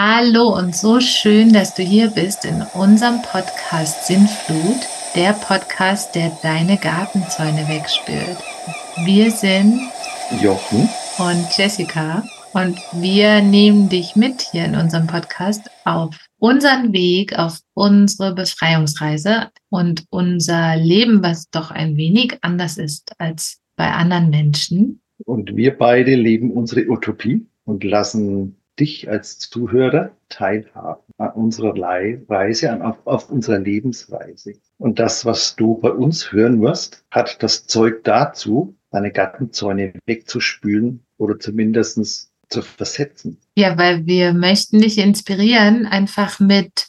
Hallo und so schön, dass du hier bist in unserem Podcast Sinnflut, der Podcast, der deine Gartenzäune wegspült. Wir sind Jochen und Jessica und wir nehmen dich mit hier in unserem Podcast auf unseren Weg, auf unsere Befreiungsreise und unser Leben, was doch ein wenig anders ist als bei anderen Menschen. Und wir beide leben unsere Utopie und lassen dich als Zuhörer teilhaben an unserer Reise, an, auf, auf unserer Lebensweise. Und das, was du bei uns hören wirst, hat das Zeug dazu, deine Gattenzäune wegzuspülen oder zumindestens zu versetzen. Ja, weil wir möchten dich inspirieren, einfach mit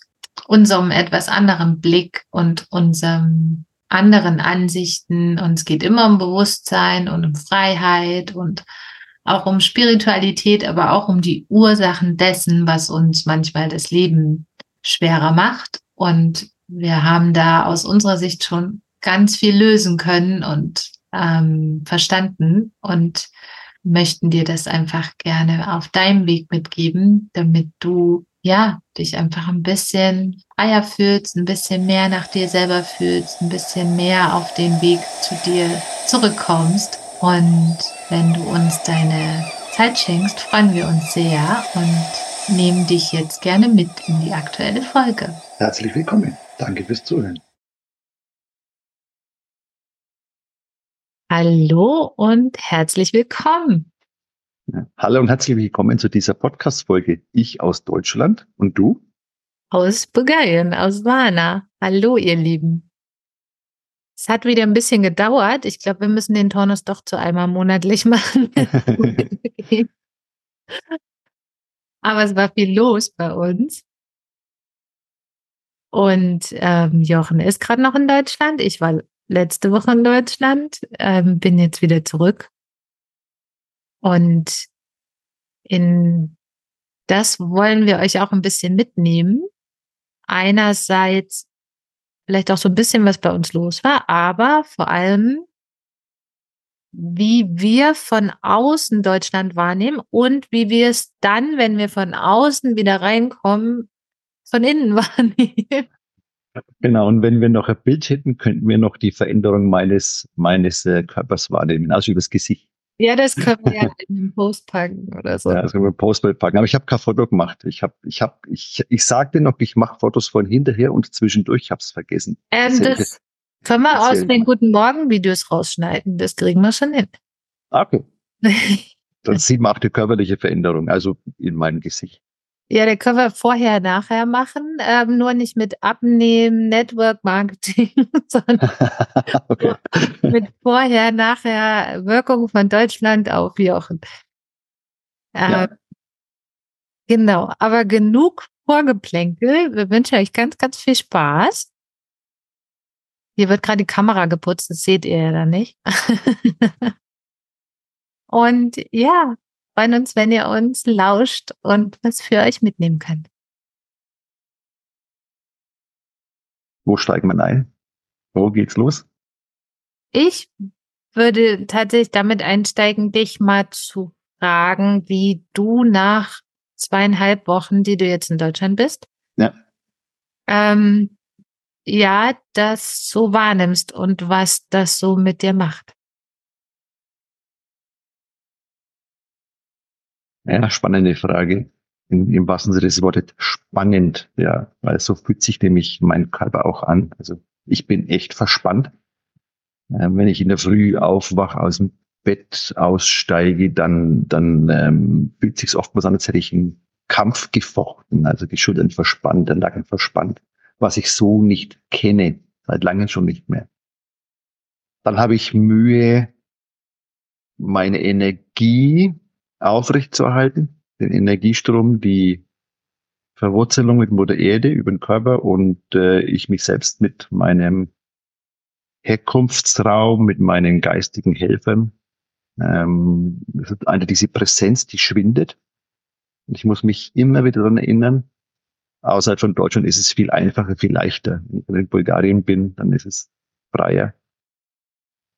unserem etwas anderen Blick und unserem anderen Ansichten. Und es geht immer um Bewusstsein und um Freiheit und auch um Spiritualität, aber auch um die Ursachen dessen, was uns manchmal das Leben schwerer macht. Und wir haben da aus unserer Sicht schon ganz viel lösen können und ähm, verstanden und möchten dir das einfach gerne auf deinem Weg mitgeben, damit du ja dich einfach ein bisschen freier fühlst, ein bisschen mehr nach dir selber fühlst, ein bisschen mehr auf den Weg zu dir zurückkommst und wenn du uns deine Zeit schenkst, freuen wir uns sehr und nehmen dich jetzt gerne mit in die aktuelle Folge. Herzlich willkommen. Danke fürs Zuhören. Hallo und herzlich willkommen. Ja, hallo und herzlich willkommen zu dieser Podcast-Folge. Ich aus Deutschland und du? Aus Bulgarien, aus Varna. Hallo, ihr Lieben. Es hat wieder ein bisschen gedauert. Ich glaube, wir müssen den Turnus doch zu einmal monatlich machen. Aber es war viel los bei uns. Und ähm, Jochen ist gerade noch in Deutschland. Ich war letzte Woche in Deutschland, ähm, bin jetzt wieder zurück. Und in das wollen wir euch auch ein bisschen mitnehmen. Einerseits vielleicht auch so ein bisschen, was bei uns los war, aber vor allem, wie wir von außen Deutschland wahrnehmen und wie wir es dann, wenn wir von außen wieder reinkommen, von innen wahrnehmen. Genau, und wenn wir noch ein Bild hätten, könnten wir noch die Veränderung meines, meines äh, Körpers wahrnehmen, also übers Gesicht. Ja, das können wir ja in den Post packen oder so. Ja, das können wir Postbild packen. Aber ich habe kein Foto gemacht. Ich habe, ich habe, ich, ich sagte noch, ich mache Fotos von hinterher und zwischendurch. Ich habe es vergessen. Ähm, das, das können wir aus den Guten Morgen Videos rausschneiden. Das kriegen wir schon hin. Okay. Dann sieht man auch die körperliche Veränderung, also in meinem Gesicht. Ja, der können wir vorher, nachher machen, ähm, nur nicht mit Abnehmen, Network Marketing, sondern okay. mit vorher, nachher Wirkung von Deutschland auf Jochen. Äh, ja. Genau, aber genug Vorgeplänkel. Wir wünschen euch ganz, ganz viel Spaß. Hier wird gerade die Kamera geputzt, das seht ihr ja dann nicht. Und ja, freuen uns, wenn ihr uns lauscht und was für euch mitnehmen könnt. Wo steigt man ein? Wo geht's los? Ich würde tatsächlich damit einsteigen, dich mal zu fragen, wie du nach zweieinhalb Wochen, die du jetzt in Deutschland bist, ja, ähm, ja das so wahrnimmst und was das so mit dir macht. Ja, spannende Frage. Im, Im wahrsten Sinne des Wortes spannend, ja, weil so fühlt sich nämlich mein Körper auch an. Also ich bin echt verspannt. Äh, wenn ich in der Früh aufwache, aus dem Bett aussteige, dann, dann ähm, fühlt sich oftmals an, als hätte ich einen Kampf gefochten, also die Schultern verspannt, der Nacken verspannt, was ich so nicht kenne, seit langem schon nicht mehr. Dann habe ich Mühe, meine Energie aufrechtzuerhalten, den Energiestrom, die Verwurzelung mit Mutter Erde über den Körper und äh, ich mich selbst mit meinem Herkunftsraum, mit meinen geistigen Helfern. Ähm, das ist diese Präsenz, die schwindet. Und ich muss mich immer wieder daran erinnern, außerhalb von Deutschland ist es viel einfacher, viel leichter. Wenn ich in Bulgarien bin, dann ist es freier.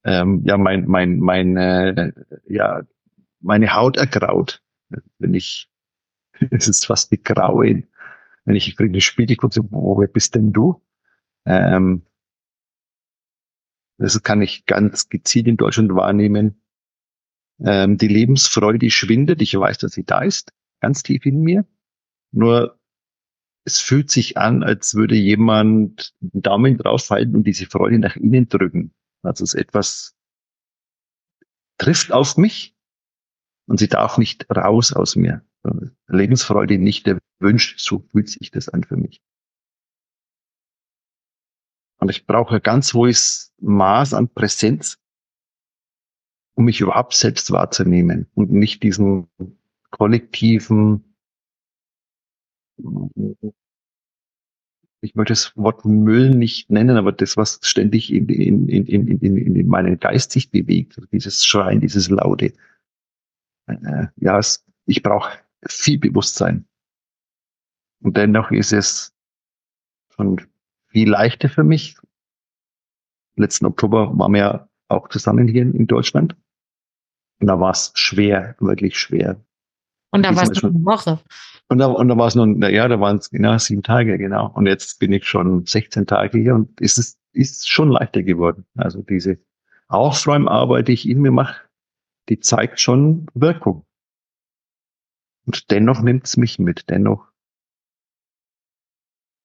Ähm, ja, mein, mein, mein, äh, ja, meine Haut ergraut, wenn ich es ist fast wie Grauen. Wenn ich in den Spiegel gucke, so, wo wer bist denn du? Ähm, das kann ich ganz gezielt in Deutschland wahrnehmen. Ähm, die Lebensfreude, die schwindet. Ich weiß, dass sie da ist, ganz tief in mir. Nur es fühlt sich an, als würde jemand den Daumen draufhalten und diese Freude nach innen drücken. Also es ist etwas trifft auf mich und sie darf nicht raus aus mir. Lebensfreude nicht erwünscht, so fühlt sich das an für mich. Und ich brauche ein ganz hohes Maß an Präsenz, um mich überhaupt selbst wahrzunehmen und nicht diesen kollektiven, ich möchte das Wort Müll nicht nennen, aber das, was ständig in, in, in, in, in, in meinen Geist sich bewegt, dieses Schreien, dieses Laute. Äh, ja, es, ich brauche viel Bewusstsein. Und dennoch ist es schon viel leichter für mich. Letzten Oktober waren wir auch zusammen hier in Deutschland. Und da war es schwer, wirklich schwer. Und da war es eine Woche. Und da, und da war es nur, ja, da waren es genau sieben Tage, genau. Und jetzt bin ich schon 16 Tage hier und es ist, ist schon leichter geworden. Also diese Aufräumarbeit, die ich in mir mache, die zeigt schon Wirkung. Und dennoch nimmt es mich mit. Dennoch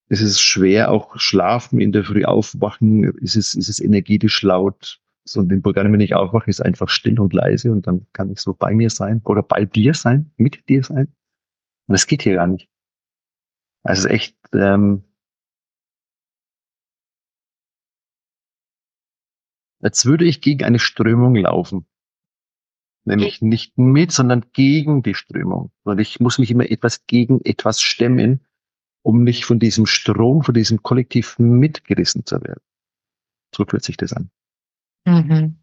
es ist schwer, auch schlafen, in der Früh aufwachen, ist es, ist es energetisch laut. So in den Programmen, wenn ich aufwache, ist einfach still und leise und dann kann ich so bei mir sein oder bei dir sein, mit dir sein. Und das geht hier gar nicht. Also echt, ähm, als würde ich gegen eine Strömung laufen. Nämlich nicht mit, sondern gegen die Strömung. Und ich muss mich immer etwas gegen etwas stemmen, um nicht von diesem Strom, von diesem Kollektiv mitgerissen zu werden. So fühlt sich das an. Mhm.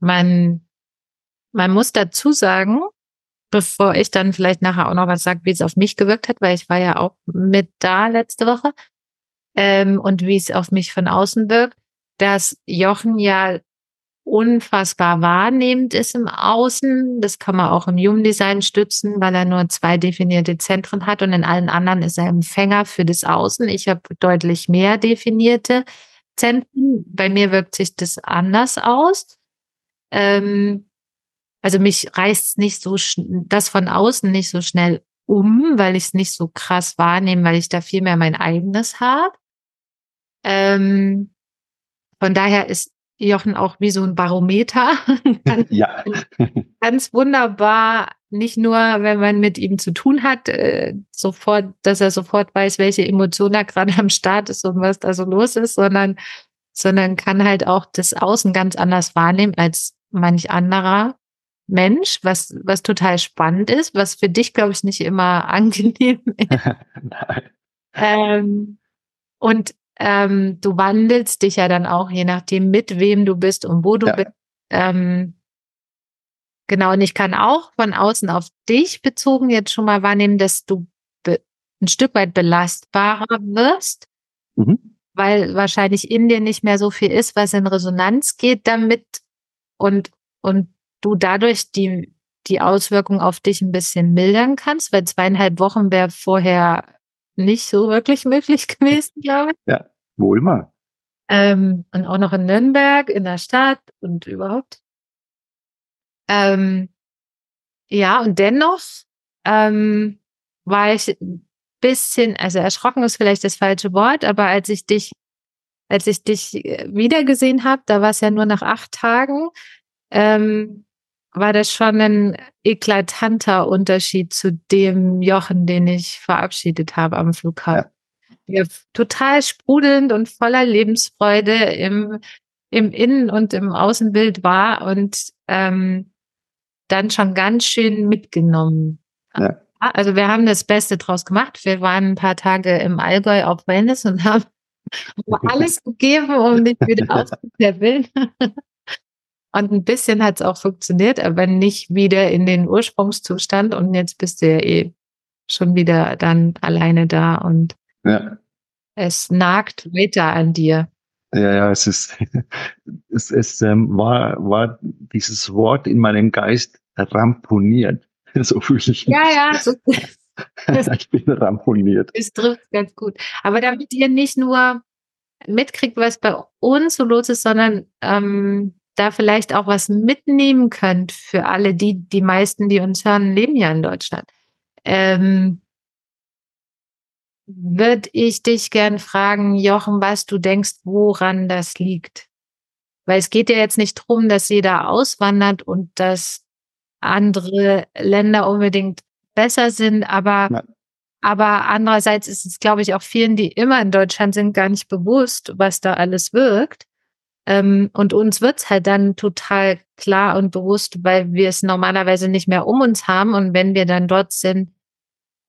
Man, man muss dazu sagen, bevor ich dann vielleicht nachher auch noch was sage, wie es auf mich gewirkt hat, weil ich war ja auch mit da letzte Woche ähm, und wie es auf mich von außen wirkt, dass Jochen ja unfassbar wahrnehmend ist im Außen. Das kann man auch im Human Design stützen, weil er nur zwei definierte Zentren hat und in allen anderen ist er Empfänger für das Außen. Ich habe deutlich mehr definierte Zentren. Bei mir wirkt sich das anders aus. Ähm, also mich reißt nicht so das von außen nicht so schnell um, weil ich es nicht so krass wahrnehme, weil ich da viel mehr mein eigenes habe. Ähm, von daher ist Jochen auch wie so ein Barometer. ganz, ja. ganz wunderbar, nicht nur, wenn man mit ihm zu tun hat, äh, sofort, dass er sofort weiß, welche Emotion da gerade am Start ist und was da so los ist, sondern, sondern kann halt auch das Außen ganz anders wahrnehmen als manch anderer Mensch, was, was total spannend ist, was für dich, glaube ich, nicht immer angenehm ist. ähm, und ähm, du wandelst dich ja dann auch, je nachdem, mit wem du bist und wo du ja. bist. Ähm, genau, und ich kann auch von außen auf dich bezogen jetzt schon mal wahrnehmen, dass du ein Stück weit belastbarer wirst, mhm. weil wahrscheinlich in dir nicht mehr so viel ist, was in Resonanz geht damit und, und du dadurch die, die Auswirkung auf dich ein bisschen mildern kannst, weil zweieinhalb Wochen wäre vorher nicht so wirklich möglich gewesen, glaube ich. Ja, wo immer. Ähm, und auch noch in Nürnberg, in der Stadt und überhaupt. Ähm, ja, und dennoch ähm, war ich ein bisschen, also erschrocken ist vielleicht das falsche Wort, aber als ich dich, als ich dich äh, wiedergesehen habe, da war es ja nur nach acht Tagen, ähm, war das schon ein eklatanter Unterschied zu dem Jochen, den ich verabschiedet habe am Flughafen. Ja. total sprudelnd und voller Lebensfreude im, im Innen- und im Außenbild war und ähm, dann schon ganz schön mitgenommen. Ja. Also wir haben das Beste draus gemacht. Wir waren ein paar Tage im Allgäu auf Wellness und haben alles gegeben, um nicht wieder auszuleveln. Und ein bisschen hat es auch funktioniert, aber nicht wieder in den Ursprungszustand. Und jetzt bist du ja eh schon wieder dann alleine da und ja. es nagt weiter an dir. Ja, ja, es ist, es, es ähm, war, war dieses Wort in meinem Geist ramponiert. so fühle ich mich. Ja, ja, so. ich bin ramponiert. Es trifft ganz gut. Aber damit ihr nicht nur mitkriegt, was bei uns so los ist, sondern ähm, da vielleicht auch was mitnehmen könnt für alle, die, die meisten, die uns hören, leben ja in Deutschland. Ähm, würde ich dich gern fragen, Jochen, was du denkst, woran das liegt. Weil es geht ja jetzt nicht darum, dass jeder auswandert und dass andere Länder unbedingt besser sind, aber, aber andererseits ist es, glaube ich, auch vielen, die immer in Deutschland sind, gar nicht bewusst, was da alles wirkt. Ähm, und uns wird's halt dann total klar und bewusst, weil wir es normalerweise nicht mehr um uns haben. Und wenn wir dann dort sind,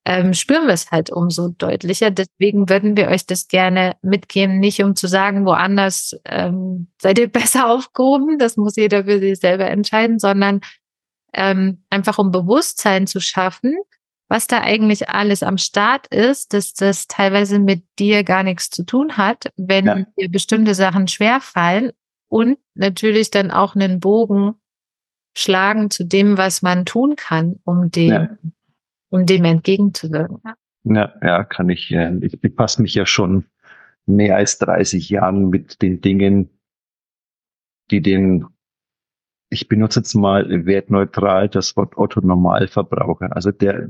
ähm, spüren wir es halt umso deutlicher. Deswegen würden wir euch das gerne mitgeben, nicht um zu sagen, woanders ähm, seid ihr besser aufgehoben, das muss jeder für sich selber entscheiden, sondern ähm, einfach um Bewusstsein zu schaffen, was da eigentlich alles am Start ist, dass das teilweise mit dir gar nichts zu tun hat, wenn ja. dir bestimmte Sachen schwerfallen und natürlich dann auch einen Bogen schlagen zu dem, was man tun kann, um dem, ja. um dem entgegenzuwirken. Ja, ja, kann ich. Äh, ich befasse mich ja schon mehr als 30 Jahren mit den Dingen, die den ich benutze jetzt mal wertneutral das Wort Otto Normalverbraucher, also der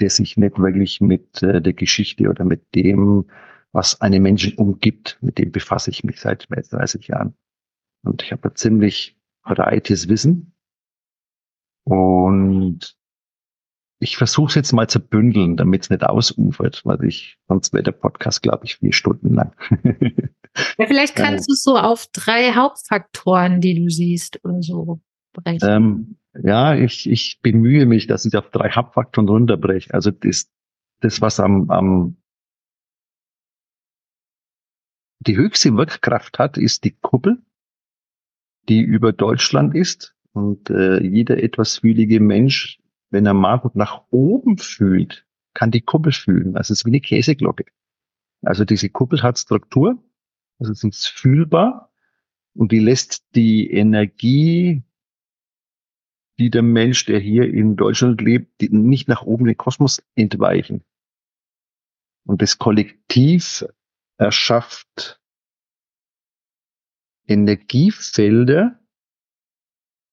der sich nicht wirklich mit äh, der Geschichte oder mit dem, was einen Menschen umgibt, mit dem befasse ich mich seit mehr als 30 Jahren. Und ich habe ein ziemlich breites Wissen. Und ich versuche es jetzt mal zu bündeln, damit es nicht ausufert, weil ich, sonst wäre der Podcast, glaube ich, vier Stunden lang. ja, vielleicht kannst du es so auf drei Hauptfaktoren, die du siehst oder so brechen. Ähm, ja, ich, ich bemühe mich, dass ich auf drei Hauptfaktoren runterbreche. Also das, das was am, am die höchste Wirkkraft hat, ist die Kuppel, die über Deutschland ist. Und äh, jeder etwas fühlige Mensch, wenn er mag und nach oben fühlt, kann die Kuppel fühlen. Also es ist wie eine Käseglocke. Also diese Kuppel hat Struktur, also es ist fühlbar und die lässt die Energie die der Mensch, der hier in Deutschland lebt, die nicht nach oben den Kosmos entweichen. Und das Kollektiv erschafft Energiefelder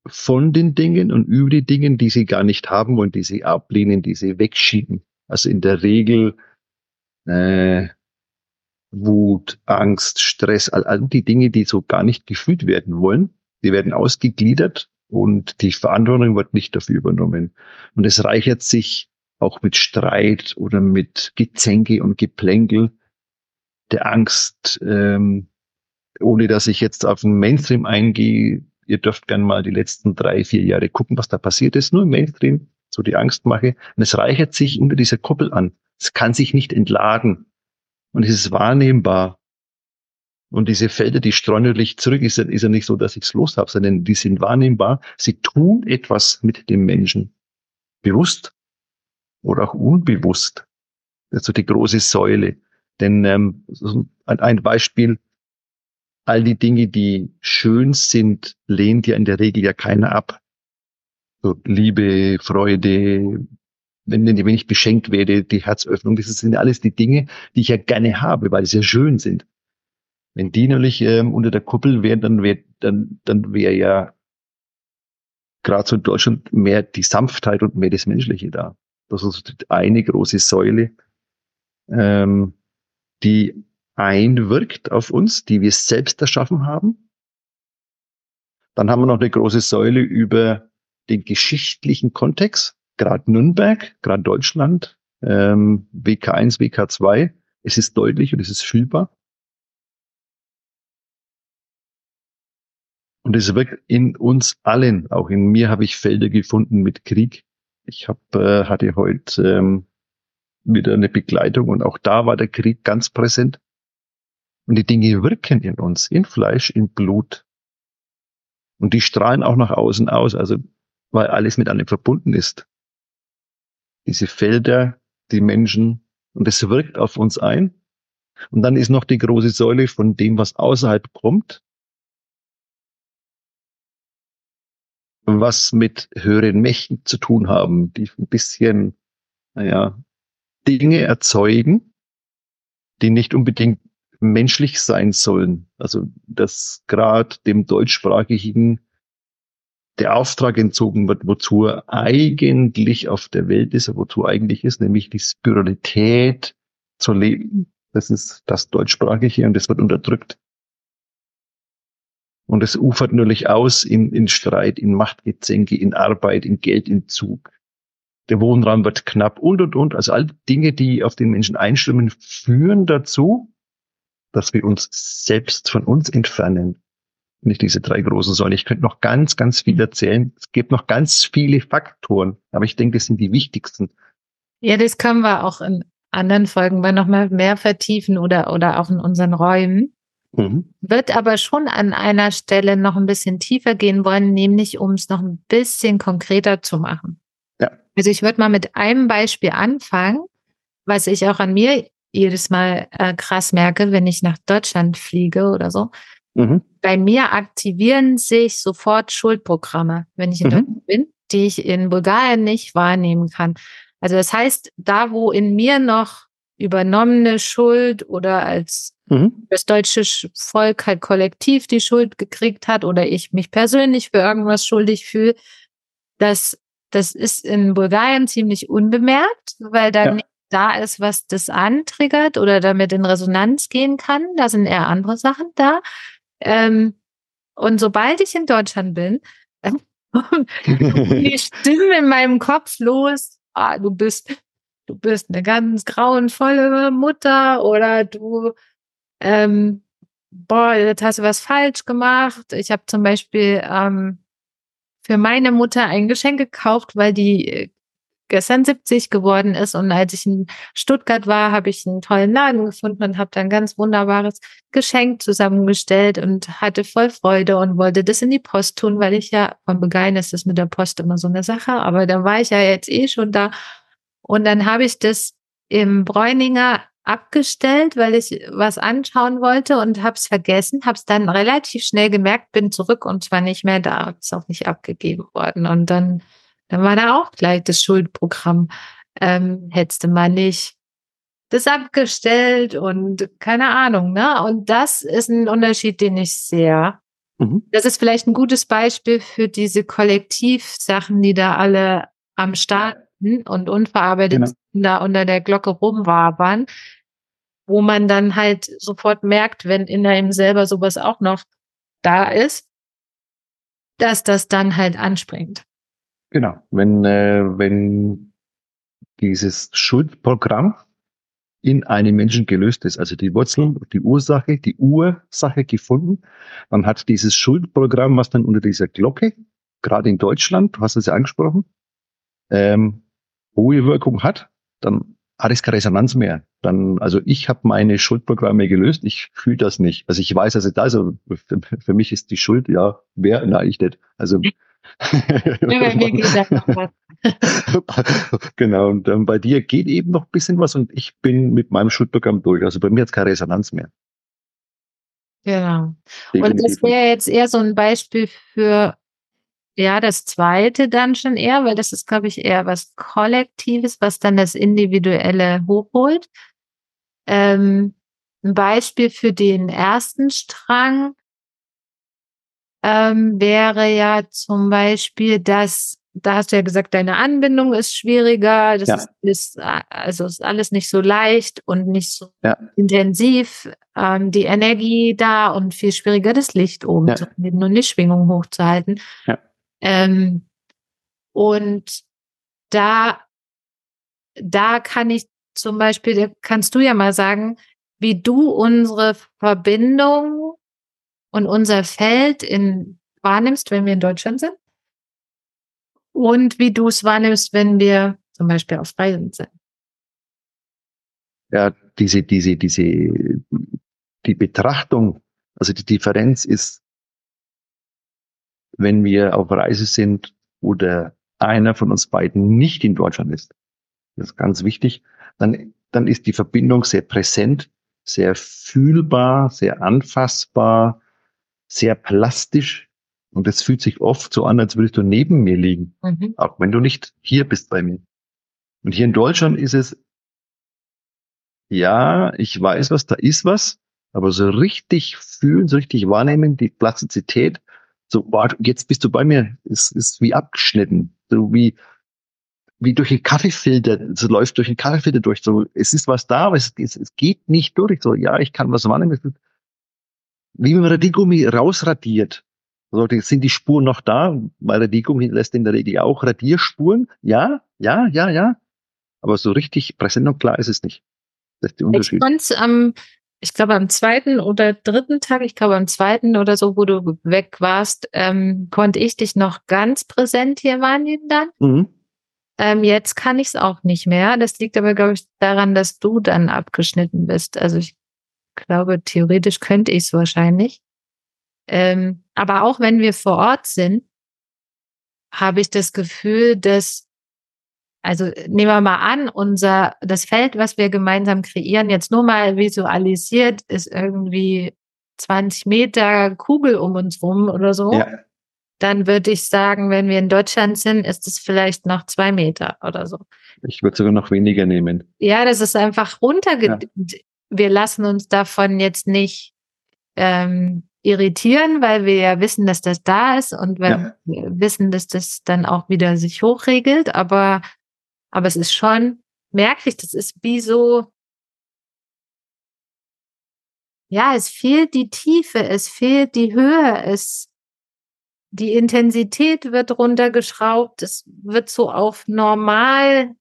von den Dingen und über die Dingen, die sie gar nicht haben und die sie ablehnen, die sie wegschieben. Also in der Regel äh, Wut, Angst, Stress, all, all die Dinge, die so gar nicht gefühlt werden wollen, die werden ausgegliedert und die Verantwortung wird nicht dafür übernommen. Und es reichert sich auch mit Streit oder mit Gezänke und Geplänkel der Angst, ähm, ohne dass ich jetzt auf den Mainstream eingehe. Ihr dürft gern mal die letzten drei, vier Jahre gucken, was da passiert ist, nur im Mainstream, so die Angst mache. Und es reichert sich unter dieser Koppel an. Es kann sich nicht entladen. Und es ist wahrnehmbar. Und diese Felder, die streuen natürlich zurück, ist, ist ja nicht so, dass ich es los habe, sondern die sind wahrnehmbar. Sie tun etwas mit dem Menschen. Bewusst oder auch unbewusst. Also die große Säule. Denn ähm, ein Beispiel, all die Dinge, die schön sind, lehnt ja in der Regel ja keiner ab. So Liebe, Freude, wenn, wenn ich beschenkt werde, die Herzöffnung, das sind alles die Dinge, die ich ja gerne habe, weil sie ja schön sind. Wenn die nämlich ähm, unter der Kuppel wären, dann wäre dann, dann wäre ja gerade so in Deutschland mehr die Sanftheit und mehr das Menschliche da. Das ist eine große Säule, ähm, die einwirkt auf uns, die wir selbst erschaffen haben. Dann haben wir noch eine große Säule über den geschichtlichen Kontext, gerade Nürnberg, gerade Deutschland, ähm, WK1, WK2. Es ist deutlich und es ist fühlbar. Und es wirkt in uns allen, auch in mir habe ich Felder gefunden mit Krieg. Ich hab, äh, hatte heute ähm, wieder eine Begleitung und auch da war der Krieg ganz präsent. Und die Dinge wirken in uns, in Fleisch, in Blut. Und die strahlen auch nach außen aus, also weil alles mit allem verbunden ist. Diese Felder, die Menschen, und es wirkt auf uns ein. Und dann ist noch die große Säule von dem, was außerhalb kommt, was mit höheren Mächten zu tun haben, die ein bisschen, naja, Dinge erzeugen, die nicht unbedingt menschlich sein sollen. Also, dass gerade dem deutschsprachigen der Auftrag entzogen wird, wozu er eigentlich auf der Welt ist, wozu eigentlich ist, nämlich die Spiritualität zu leben. Das ist das Deutschsprachige und das wird unterdrückt. Und es ufert natürlich aus in, in Streit, in Machtgezänke, in Arbeit, in Geldentzug. Der Wohnraum wird knapp und, und, und. Also all die Dinge, die auf den Menschen einstimmen, führen dazu, dass wir uns selbst von uns entfernen. Nicht diese drei großen Säulen. Ich könnte noch ganz, ganz viel erzählen. Es gibt noch ganz viele Faktoren, aber ich denke, das sind die wichtigsten. Ja, das können wir auch in anderen Folgen noch mal mehr vertiefen oder, oder auch in unseren Räumen. Mhm. Wird aber schon an einer Stelle noch ein bisschen tiefer gehen wollen, nämlich um es noch ein bisschen konkreter zu machen. Ja. Also ich würde mal mit einem Beispiel anfangen, was ich auch an mir jedes Mal äh, krass merke, wenn ich nach Deutschland fliege oder so. Mhm. Bei mir aktivieren sich sofort Schuldprogramme, wenn ich in mhm. Deutschland bin, die ich in Bulgarien nicht wahrnehmen kann. Also das heißt, da wo in mir noch übernommene Schuld oder als mhm. das deutsche Volk halt kollektiv die Schuld gekriegt hat oder ich mich persönlich für irgendwas schuldig fühle, das, das ist in Bulgarien ziemlich unbemerkt, weil da ja. nicht da ist, was das antriggert oder damit in Resonanz gehen kann. Da sind eher andere Sachen da. Ähm, und sobald ich in Deutschland bin, die Stimme in meinem Kopf los, ah, du bist du bist eine ganz grauenvolle Mutter oder du, ähm, boah, jetzt hast du was falsch gemacht. Ich habe zum Beispiel ähm, für meine Mutter ein Geschenk gekauft, weil die äh, gestern 70 geworden ist. Und als ich in Stuttgart war, habe ich einen tollen Laden gefunden und habe dann ganz wunderbares Geschenk zusammengestellt und hatte voll Freude und wollte das in die Post tun, weil ich ja von Begein ist das mit der Post immer so eine Sache. Aber da war ich ja jetzt eh schon da und dann habe ich das im Bräuninger abgestellt, weil ich was anschauen wollte und habe es vergessen, habe es dann relativ schnell gemerkt, bin zurück und zwar nicht mehr da, ist auch nicht abgegeben worden. Und dann, dann war da auch gleich das Schuldprogramm, ähm, hättest du mal nicht das abgestellt und keine Ahnung, ne? Und das ist ein Unterschied, den ich sehe. Mhm. Das ist vielleicht ein gutes Beispiel für diese Kollektivsachen, die da alle am Start und unverarbeitet genau. da unter der Glocke rumwabern, wo man dann halt sofort merkt, wenn in einem selber sowas auch noch da ist, dass das dann halt anspringt. Genau, wenn, äh, wenn dieses Schuldprogramm in einem Menschen gelöst ist, also die Wurzel, die Ursache, die Ursache gefunden, man hat dieses Schuldprogramm, was dann unter dieser Glocke, gerade in Deutschland, du hast es ja angesprochen, ähm, hohe Wirkung hat, dann hat es keine Resonanz mehr. Dann, also ich habe meine Schuldprogramme gelöst, ich fühle das nicht. Also ich weiß, also da, also für, für mich ist die Schuld, ja, wer, na, ich nicht. Also genau, und ähm, bei dir geht eben noch ein bisschen was und ich bin mit meinem Schuldprogramm durch. Also bei mir hat es keine Resonanz mehr. Genau. Definitiv. Und das wäre jetzt eher so ein Beispiel für ja, das zweite dann schon eher, weil das ist, glaube ich, eher was Kollektives, was dann das Individuelle hochholt. Ähm, ein Beispiel für den ersten Strang ähm, wäre ja zum Beispiel, dass, da hast du ja gesagt, deine Anbindung ist schwieriger, das ja. ist, ist, also ist alles nicht so leicht und nicht so ja. intensiv, ähm, die Energie da und viel schwieriger das Licht oben ja. zu halten und die Schwingung hochzuhalten. Ähm, und da, da kann ich zum Beispiel, kannst du ja mal sagen, wie du unsere Verbindung und unser Feld in, wahrnimmst, wenn wir in Deutschland sind. Und wie du es wahrnimmst, wenn wir zum Beispiel auf Reisen sind. Ja, diese, diese, diese, die Betrachtung, also die Differenz ist wenn wir auf Reise sind oder einer von uns beiden nicht in Deutschland ist. Das ist ganz wichtig. Dann, dann ist die Verbindung sehr präsent, sehr fühlbar, sehr anfassbar, sehr plastisch. Und es fühlt sich oft so an, als würdest du neben mir liegen, mhm. auch wenn du nicht hier bist bei mir. Und hier in Deutschland ist es, ja, ich weiß was, da ist was, aber so richtig fühlen, so richtig wahrnehmen, die Plastizität, so, boah, jetzt bist du bei mir, ist, ist wie abgeschnitten, so wie, wie durch einen Kaffeefilter, so läuft durch einen Kaffeefilter durch, so, es ist was da, aber es, es, es geht nicht durch, so, ja, ich kann was wahrnehmen, wie wenn man Radiergummi rausradiert. So, sind die Spuren noch da, weil Radiergummi lässt in der Regel auch Radierspuren, ja, ja, ja, ja, aber so richtig präsent und klar ist es nicht. Das ist der Unterschied. Ich am, ich glaube am zweiten oder dritten Tag, ich glaube am zweiten oder so, wo du weg warst, ähm, konnte ich dich noch ganz präsent hier wahrnehmen dann. Mhm. Ähm, jetzt kann ich es auch nicht mehr. Das liegt aber, glaube ich, daran, dass du dann abgeschnitten bist. Also ich glaube, theoretisch könnte ich es wahrscheinlich. Ähm, aber auch wenn wir vor Ort sind, habe ich das Gefühl, dass also nehmen wir mal an, unser, das Feld, was wir gemeinsam kreieren, jetzt nur mal visualisiert, ist irgendwie 20 Meter Kugel um uns rum oder so. Ja. Dann würde ich sagen, wenn wir in Deutschland sind, ist es vielleicht noch zwei Meter oder so. Ich würde sogar noch weniger nehmen. Ja, das ist einfach runterge. Ja. Wir lassen uns davon jetzt nicht ähm, irritieren, weil wir ja wissen, dass das da ist und ja. wir wissen, dass das dann auch wieder sich hochregelt. Aber aber es ist schon merklich, das ist wie so, ja, es fehlt die Tiefe, es fehlt die Höhe, es, die Intensität wird runtergeschraubt, es wird so auf normal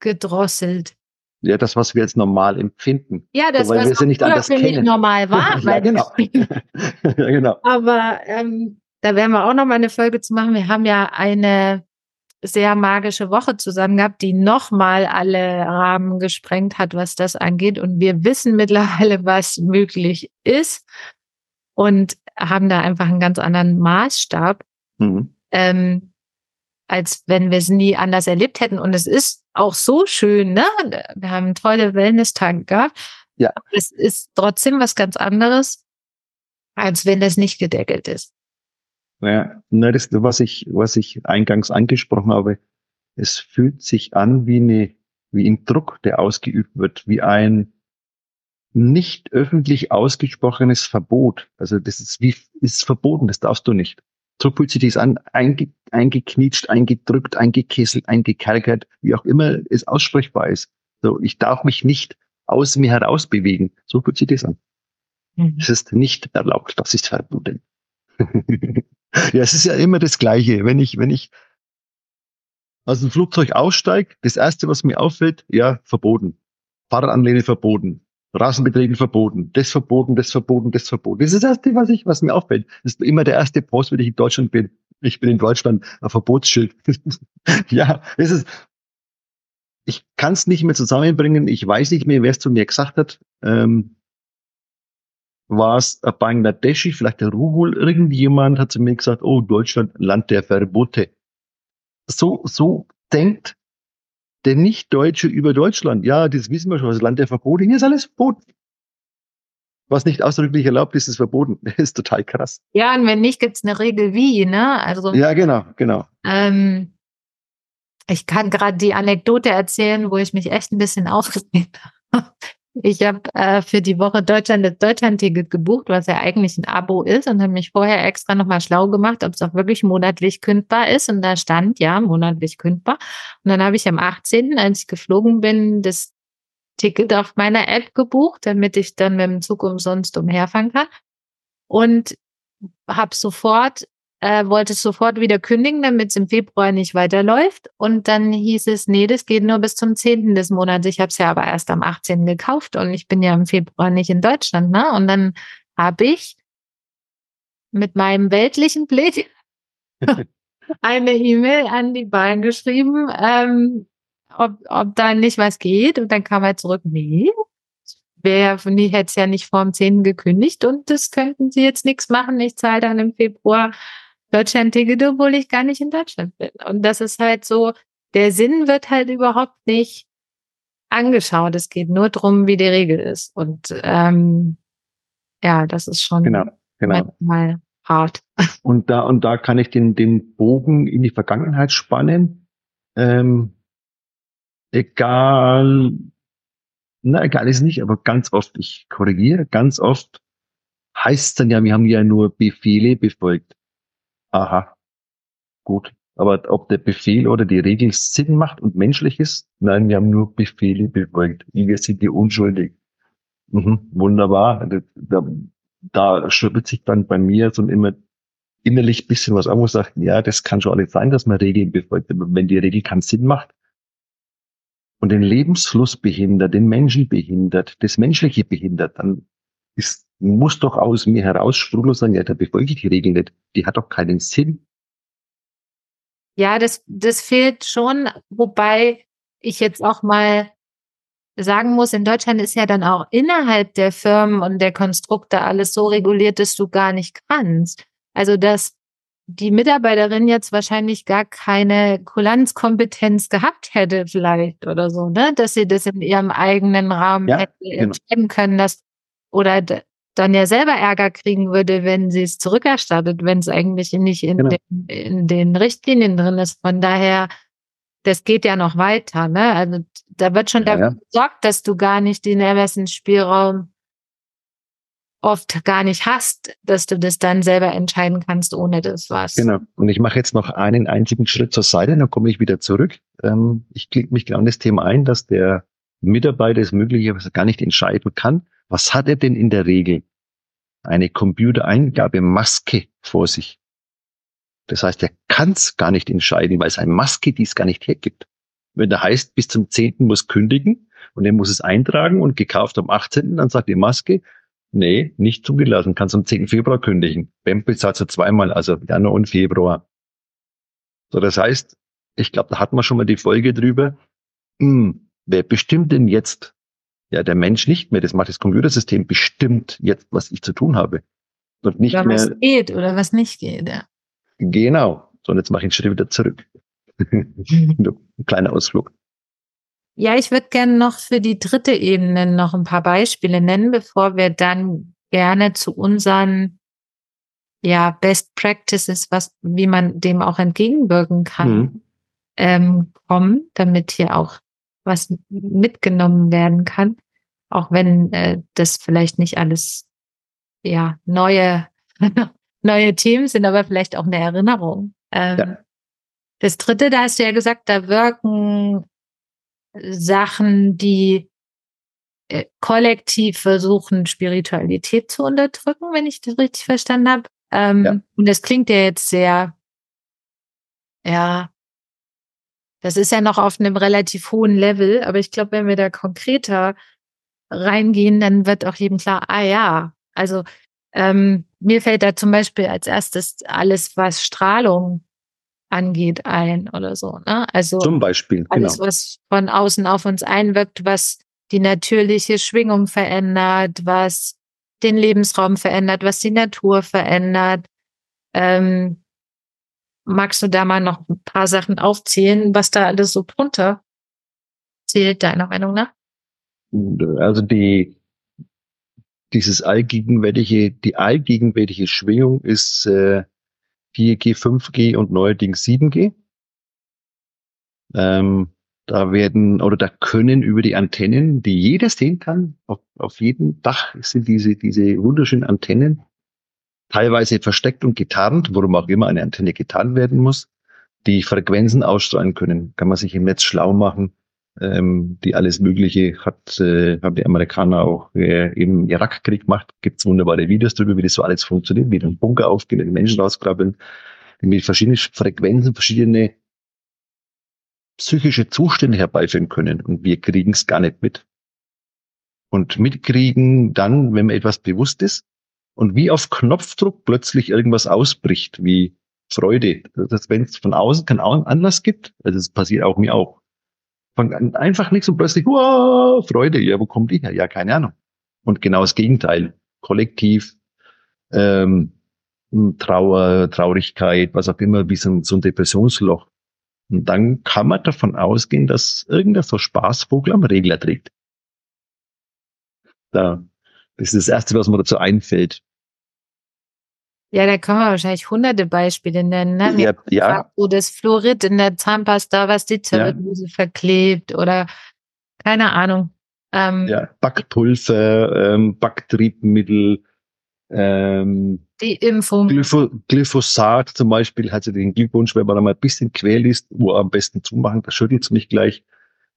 gedrosselt. Ja, das, was wir als normal empfinden. Ja, das, so, weil was wir sie nicht anders kennen. nicht normal war. ja, genau. ja, genau. Aber ähm, da werden wir auch noch mal eine Folge zu machen. Wir haben ja eine sehr magische Woche zusammen gehabt, die nochmal alle Rahmen gesprengt hat, was das angeht. Und wir wissen mittlerweile, was möglich ist und haben da einfach einen ganz anderen Maßstab, mhm. ähm, als wenn wir es nie anders erlebt hätten. Und es ist auch so schön, ne? Wir haben tolle Wellness-Tage gehabt. Ja. Es ist trotzdem was ganz anderes, als wenn das nicht gedeckelt ist. Ja, ne, das, was ich, was ich eingangs angesprochen habe, es fühlt sich an wie eine, wie ein Druck, der ausgeübt wird, wie ein nicht öffentlich ausgesprochenes Verbot. Also das ist wie, ist verboten, das darfst du nicht. So fühlt sich das an, einge, eingeknietscht, eingedrückt, eingekesselt, eingekerkert, wie auch immer es aussprechbar ist. So, ich darf mich nicht aus mir heraus bewegen. So fühlt sich das an. Mhm. Es ist nicht erlaubt, das ist verboten. Ja, es ist ja immer das Gleiche. Wenn ich, wenn ich aus dem Flugzeug aussteige, das erste, was mir auffällt, ja, verboten. Fahrradanlehne verboten. Rasenbetrieben verboten. Das verboten, das verboten, das verboten. Das ist das erste, was ich, was mir auffällt. Das ist immer der erste Post, wenn ich in Deutschland bin. Ich bin in Deutschland, ein Verbotsschild. ja, es ist, ich kann es nicht mehr zusammenbringen. Ich weiß nicht mehr, wer es zu mir gesagt hat. Ähm, war es ein Bangladeschi, vielleicht der Ruhul, irgendjemand hat zu mir gesagt, oh, Deutschland, Land der Verbote. So, so denkt der Nicht-Deutsche über Deutschland. Ja, das wissen wir schon, das Land der Verbote, hier ist alles verboten. Was nicht ausdrücklich erlaubt ist, ist verboten. Das ist total krass. Ja, und wenn nicht, gibt's eine Regel wie, ne? Also. Ja, genau, genau. Ähm, ich kann gerade die Anekdote erzählen, wo ich mich echt ein bisschen aufgeregt habe. Ich habe äh, für die Woche Deutschland das Deutschland-Ticket gebucht, was ja eigentlich ein Abo ist und habe mich vorher extra nochmal schlau gemacht, ob es auch wirklich monatlich kündbar ist. Und da stand ja monatlich kündbar. Und dann habe ich am 18., als ich geflogen bin, das Ticket auf meiner App gebucht, damit ich dann mit dem Zug umsonst umherfahren kann. Und habe sofort äh, wollte es sofort wieder kündigen, damit es im Februar nicht weiterläuft. Und dann hieß es, nee, das geht nur bis zum 10. des Monats. Ich habe es ja aber erst am 18. gekauft und ich bin ja im Februar nicht in Deutschland. Ne? Und dann habe ich mit meinem weltlichen Blick eine E-Mail an die Bahn geschrieben, ähm, ob, ob da nicht was geht. Und dann kam er zurück, nee, wer hätte es ja nicht vor dem 10. gekündigt und das könnten sie jetzt nichts machen. Ich zahle dann im Februar Deutschland-Ticket, obwohl ich gar nicht in Deutschland bin. Und das ist halt so, der Sinn wird halt überhaupt nicht angeschaut. Es geht nur darum, wie die Regel ist. Und ähm, ja, das ist schon genau, genau. manchmal hart. Und da, und da kann ich den, den Bogen in die Vergangenheit spannen. Ähm, egal, na, egal ist nicht, aber ganz oft, ich korrigiere, ganz oft heißt es dann ja, wir haben ja nur Befehle befolgt. Aha, gut. Aber ob der Befehl oder die Regel Sinn macht und menschlich ist, nein, wir haben nur Befehle befolgt. Wir sind die unschuldig. Mhm, wunderbar. Da, da schüttelt sich dann bei mir so immer innerlich bisschen was an, wo sagt, ja, das kann schon alles sein, dass man Regeln befolgt. Aber wenn die Regel keinen Sinn macht und den Lebensfluss behindert, den Menschen behindert, das Menschliche behindert, dann ist, muss doch aus mir heraus sprudeln sagen, ja, da befolge ich die Regel nicht. Die hat doch keinen Sinn. Ja, das, das fehlt schon, wobei ich jetzt auch mal sagen muss, in Deutschland ist ja dann auch innerhalb der Firmen und der Konstrukte alles so reguliert, dass du gar nicht kannst. Also, dass die Mitarbeiterin jetzt wahrscheinlich gar keine Kulanzkompetenz gehabt hätte, vielleicht oder so, ne? Dass sie das in ihrem eigenen Rahmen ja, hätte genau. entscheiden können, dass oder dann ja selber Ärger kriegen würde, wenn sie es zurückerstattet, wenn es eigentlich nicht in, genau. den, in den Richtlinien drin ist. Von daher, das geht ja noch weiter. Ne? Also da wird schon ja, dafür ja. gesorgt, dass du gar nicht den Ermessensspielraum oft gar nicht hast, dass du das dann selber entscheiden kannst, ohne das was. Genau. Und ich mache jetzt noch einen einzigen Schritt zur Seite, dann komme ich wieder zurück. Ähm, ich klicke mich genau in das Thema ein, dass der Mitarbeiter es möglicherweise gar nicht entscheiden kann, was hat er denn in der Regel? Eine Computereingabemaske vor sich. Das heißt, er kann es gar nicht entscheiden, weil seine Maske dies gar nicht hergibt. Wenn der heißt, bis zum 10. muss kündigen und er muss es eintragen und gekauft am 18., dann sagt die Maske, nee, nicht zugelassen, kannst am 10. Februar kündigen. Bempel zahlt so zweimal, also Januar und Februar. So, das heißt, ich glaube, da hatten wir schon mal die Folge drüber. Hm, wer bestimmt denn jetzt, ja, der Mensch nicht mehr. Das macht das Computersystem bestimmt jetzt, was ich zu tun habe. Und nicht oder mehr. Was geht oder was nicht geht, ja. Genau. So, und jetzt mache ich einen Schritt wieder zurück. Ein kleiner Ausflug. Ja, ich würde gerne noch für die dritte Ebene noch ein paar Beispiele nennen, bevor wir dann gerne zu unseren ja, Best Practices, was, wie man dem auch entgegenwirken kann, mhm. ähm, kommen, damit hier auch was mitgenommen werden kann, auch wenn äh, das vielleicht nicht alles ja neue neue Themen sind, aber vielleicht auch eine Erinnerung. Ähm, ja. Das dritte, da hast du ja gesagt, da wirken Sachen, die äh, kollektiv versuchen, Spiritualität zu unterdrücken, wenn ich das richtig verstanden habe. Ähm, ja. Und das klingt ja jetzt sehr, ja, das ist ja noch auf einem relativ hohen Level, aber ich glaube, wenn wir da konkreter reingehen, dann wird auch jedem klar, ah ja, also ähm, mir fällt da zum Beispiel als erstes alles, was Strahlung angeht, ein oder so. Ne? Also zum Beispiel alles, genau. was von außen auf uns einwirkt, was die natürliche Schwingung verändert, was den Lebensraum verändert, was die Natur verändert. Ähm, Magst du da mal noch ein paar Sachen aufzählen, was da alles so drunter zählt, deiner Meinung nach? Also die, dieses allgegenwärtige, die allgegenwärtige Schwingung ist äh, 4G, 5G und neuerdings 7G. Ähm, da werden oder da können über die Antennen, die jeder sehen kann, auf, auf jedem Dach sind diese, diese wunderschönen Antennen teilweise versteckt und getarnt, worum auch immer eine Antenne getarnt werden muss, die Frequenzen ausstrahlen können. Kann man sich im Netz schlau machen. Ähm, die alles Mögliche hat, äh, haben die Amerikaner auch äh, im Irakkrieg gemacht. Gibt's wunderbare Videos darüber, wie das so alles funktioniert, wie ein Bunker aufgehen, die Menschen rauskrabbeln, die mit verschiedenen Frequenzen verschiedene psychische Zustände herbeiführen können. Und wir kriegen es gar nicht mit. Und mitkriegen dann, wenn man etwas bewusst ist, und wie auf Knopfdruck plötzlich irgendwas ausbricht, wie Freude. Das, wenn es von außen keinen Anlass gibt, also das passiert auch mir auch. Von einfach nichts und plötzlich, wow, Freude, ja, wo kommt die her? Ja, keine Ahnung. Und genau das Gegenteil. Kollektiv, ähm, Trauer, Traurigkeit, was auch immer, wie so ein, so ein Depressionsloch. Und dann kann man davon ausgehen, dass irgendein so Spaßvogel am Regler trägt. Da das ist das Erste, was mir dazu einfällt. Ja, da können wir wahrscheinlich hunderte Beispiele nennen. Ne? Ja, ja. So das Fluorid in der Zahnpasta, was die Zellulose ja. verklebt oder keine Ahnung. Ähm, ja, Backpulver, ähm, Backtriebmittel, ähm, die Impfung. Glypho Glyphosat zum Beispiel, also den Glückwunsch, wenn man da mal ein bisschen quäl ist, wo am besten zumachen, da schüttelt es mich gleich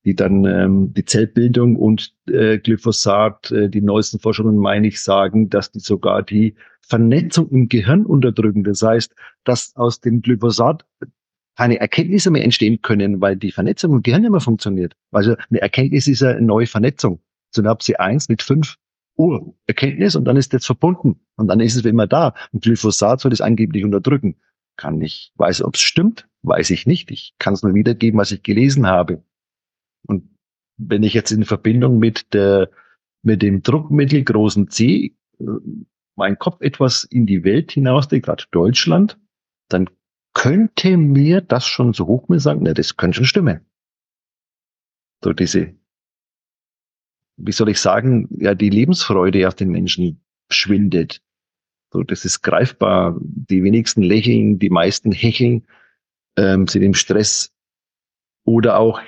die dann ähm, die Zellbildung und äh, Glyphosat, äh, die neuesten Forschungen, meine ich, sagen, dass die sogar die Vernetzung im Gehirn unterdrücken. Das heißt, dass aus dem Glyphosat keine Erkenntnisse mehr entstehen können, weil die Vernetzung im Gehirn immer funktioniert. Also eine Erkenntnis ist eine neue Vernetzung. Synapse 1 mit 5 Uhr Erkenntnis und dann ist das verbunden und dann ist es immer da. Und Glyphosat soll das angeblich unterdrücken. Kann ich, weiß, ob es stimmt, weiß ich nicht. Ich kann es nur wiedergeben, was ich gelesen habe. Und wenn ich jetzt in Verbindung mit der, mit dem Druckmittel großen C äh, mein Kopf etwas in die Welt hinaus, gerade Deutschland, dann könnte mir das schon so hoch mir sagen, na, das könnte schon stimmen. So diese, wie soll ich sagen, ja, die Lebensfreude auf den Menschen schwindet. So, das ist greifbar. Die wenigsten lächeln, die meisten hecheln, ähm, sind im Stress. Oder auch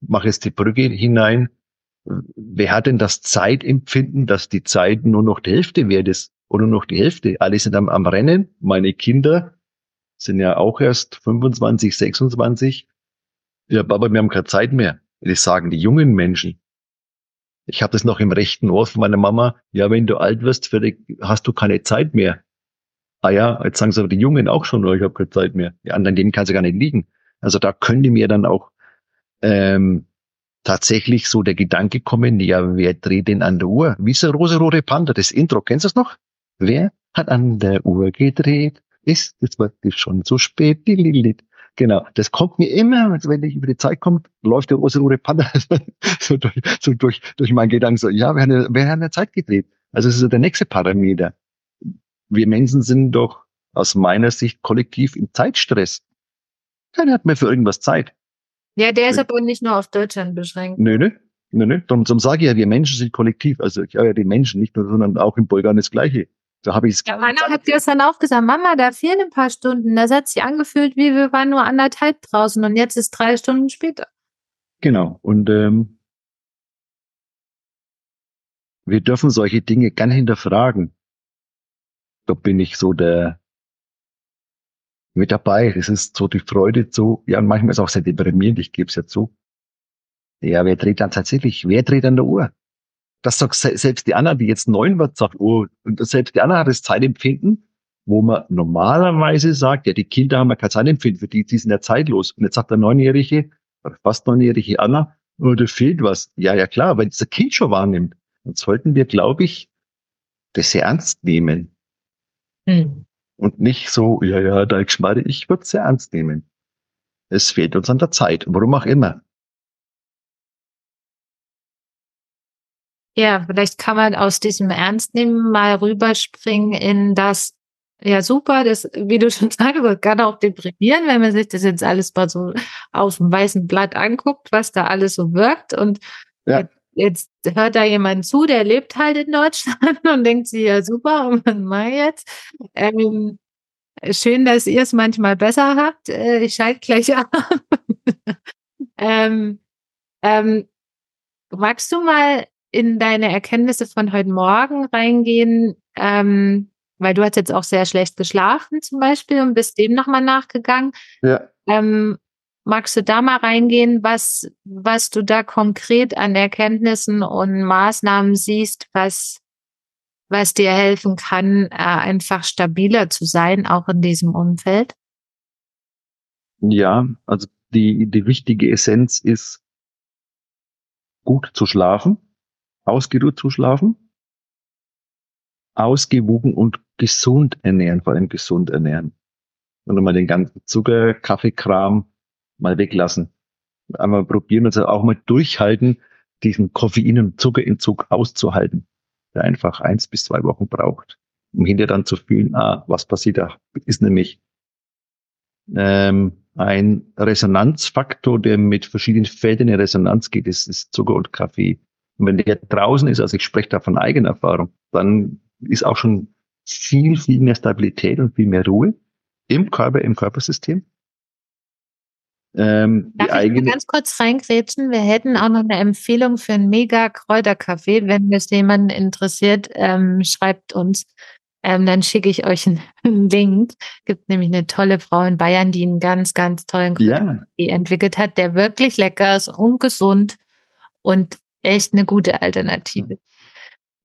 mache jetzt die Brücke hinein. Wer hat denn das Zeitempfinden, dass die Zeit nur noch die Hälfte wert ist oder nur noch die Hälfte? Alle sind am, am Rennen. Meine Kinder sind ja auch erst 25, 26. Ja, Papa, wir haben keine Zeit mehr. Das sagen die jungen Menschen. Ich habe das noch im rechten Ohr von meiner Mama. Ja, wenn du alt wirst, hast du keine Zeit mehr. Ah ja, jetzt sagen sie aber die Jungen auch schon, oh, ich habe keine Zeit mehr. Ja, an dem kann sie gar nicht liegen. Also da könnte mir dann auch ähm, tatsächlich so der Gedanke kommen, ja, wer dreht denn an der Uhr? Wie ist der rosa-rote Panda, das Intro, kennst du das noch? Wer hat an der Uhr gedreht? Ist es wirklich schon zu spät? Genau, das kommt mir immer, wenn ich über die Zeit komme, läuft der rosa-rote Panda so, durch, so durch, durch meinen Gedanken so, ja, wer hat, wer hat an der Zeit gedreht? Also es ist der nächste Parameter. Wir Menschen sind doch aus meiner Sicht kollektiv im Zeitstress. Keiner hat mehr für irgendwas Zeit. Ja, der ist aber nicht nur auf Deutschland beschränkt. Nö, nö. Nö, nö. Darum, darum sage ich ja, wir Menschen sind kollektiv. Also ich habe ja die Menschen nicht nur, sondern auch in Bulgarien das Gleiche. Da habe ich es. Ja, Anna hat gestern auch gesagt, Mama, da fehlen ein paar Stunden. Das hat sich angefühlt, wie wir waren nur anderthalb draußen und jetzt ist drei Stunden später. Genau. Und ähm, wir dürfen solche Dinge gern hinterfragen. Da bin ich so der mit dabei. Das ist so die Freude zu, ja, und manchmal ist es auch sehr deprimierend, ich gebe es ja zu. Ja, wer dreht dann tatsächlich, wer dreht an der Uhr? Das sagt selbst die Anna, die jetzt neun wird, sagt, oh, und selbst die Anna hat das Zeitempfinden, wo man normalerweise sagt, ja, die Kinder haben ja kein Zeitempfinden, für die, die sind ja zeitlos. Und jetzt sagt der Neunjährige, fast neunjährige Anna, oh, da fehlt was. Ja, ja, klar, weil dieser Kind schon wahrnimmt. Dann sollten wir, glaube ich, das sehr ernst nehmen. Hm und nicht so, ja, ja, da Schmarre, ich würde es sehr ernst nehmen. Es fehlt uns an der Zeit, warum auch immer. Ja, vielleicht kann man aus diesem Ernstnehmen mal rüberspringen in das, ja super, das, wie du schon sagst, kann auch deprimieren, wenn man sich das jetzt alles mal so auf dem weißen Blatt anguckt, was da alles so wirkt. Und ja. Jetzt hört da jemand zu, der lebt halt in Deutschland und denkt sich, ja super, und was mache ich jetzt? Ähm, schön, dass ihr es manchmal besser habt. Äh, ich schalte gleich ab. ähm, ähm, magst du mal in deine Erkenntnisse von heute Morgen reingehen? Ähm, weil du hast jetzt auch sehr schlecht geschlafen zum Beispiel und bist dem nochmal nachgegangen. Ja. Ähm, Magst du da mal reingehen, was, was du da konkret an Erkenntnissen und Maßnahmen siehst, was, was dir helfen kann, äh, einfach stabiler zu sein, auch in diesem Umfeld? Ja, also die, die wichtige Essenz ist, gut zu schlafen, ausgeruht zu schlafen, ausgewogen und gesund ernähren, vor allem gesund ernähren. Und mal den ganzen Zucker, Kaffeekram, mal weglassen. Einmal probieren und auch mal durchhalten, diesen Koffein- und Zuckerentzug auszuhalten, der einfach eins bis zwei Wochen braucht, um hinterher dann zu fühlen, ah, was passiert da? Ist nämlich ähm, ein Resonanzfaktor, der mit verschiedenen Feldern in Resonanz geht, ist, ist Zucker und Kaffee. Und wenn der draußen ist, also ich spreche da von eigener Erfahrung, dann ist auch schon viel, viel mehr Stabilität und viel mehr Ruhe im Körper, im Körpersystem. Ähm, Darf ich eigene... ganz kurz reingrätschen? Wir hätten auch noch eine Empfehlung für einen mega Kräuterkaffee. Wenn es jemanden interessiert, ähm, schreibt uns. Ähm, dann schicke ich euch einen Link. Gibt nämlich eine tolle Frau in Bayern, die einen ganz, ganz tollen Kräuterkaffee ja. entwickelt hat, der wirklich lecker ist und gesund und echt eine gute Alternative.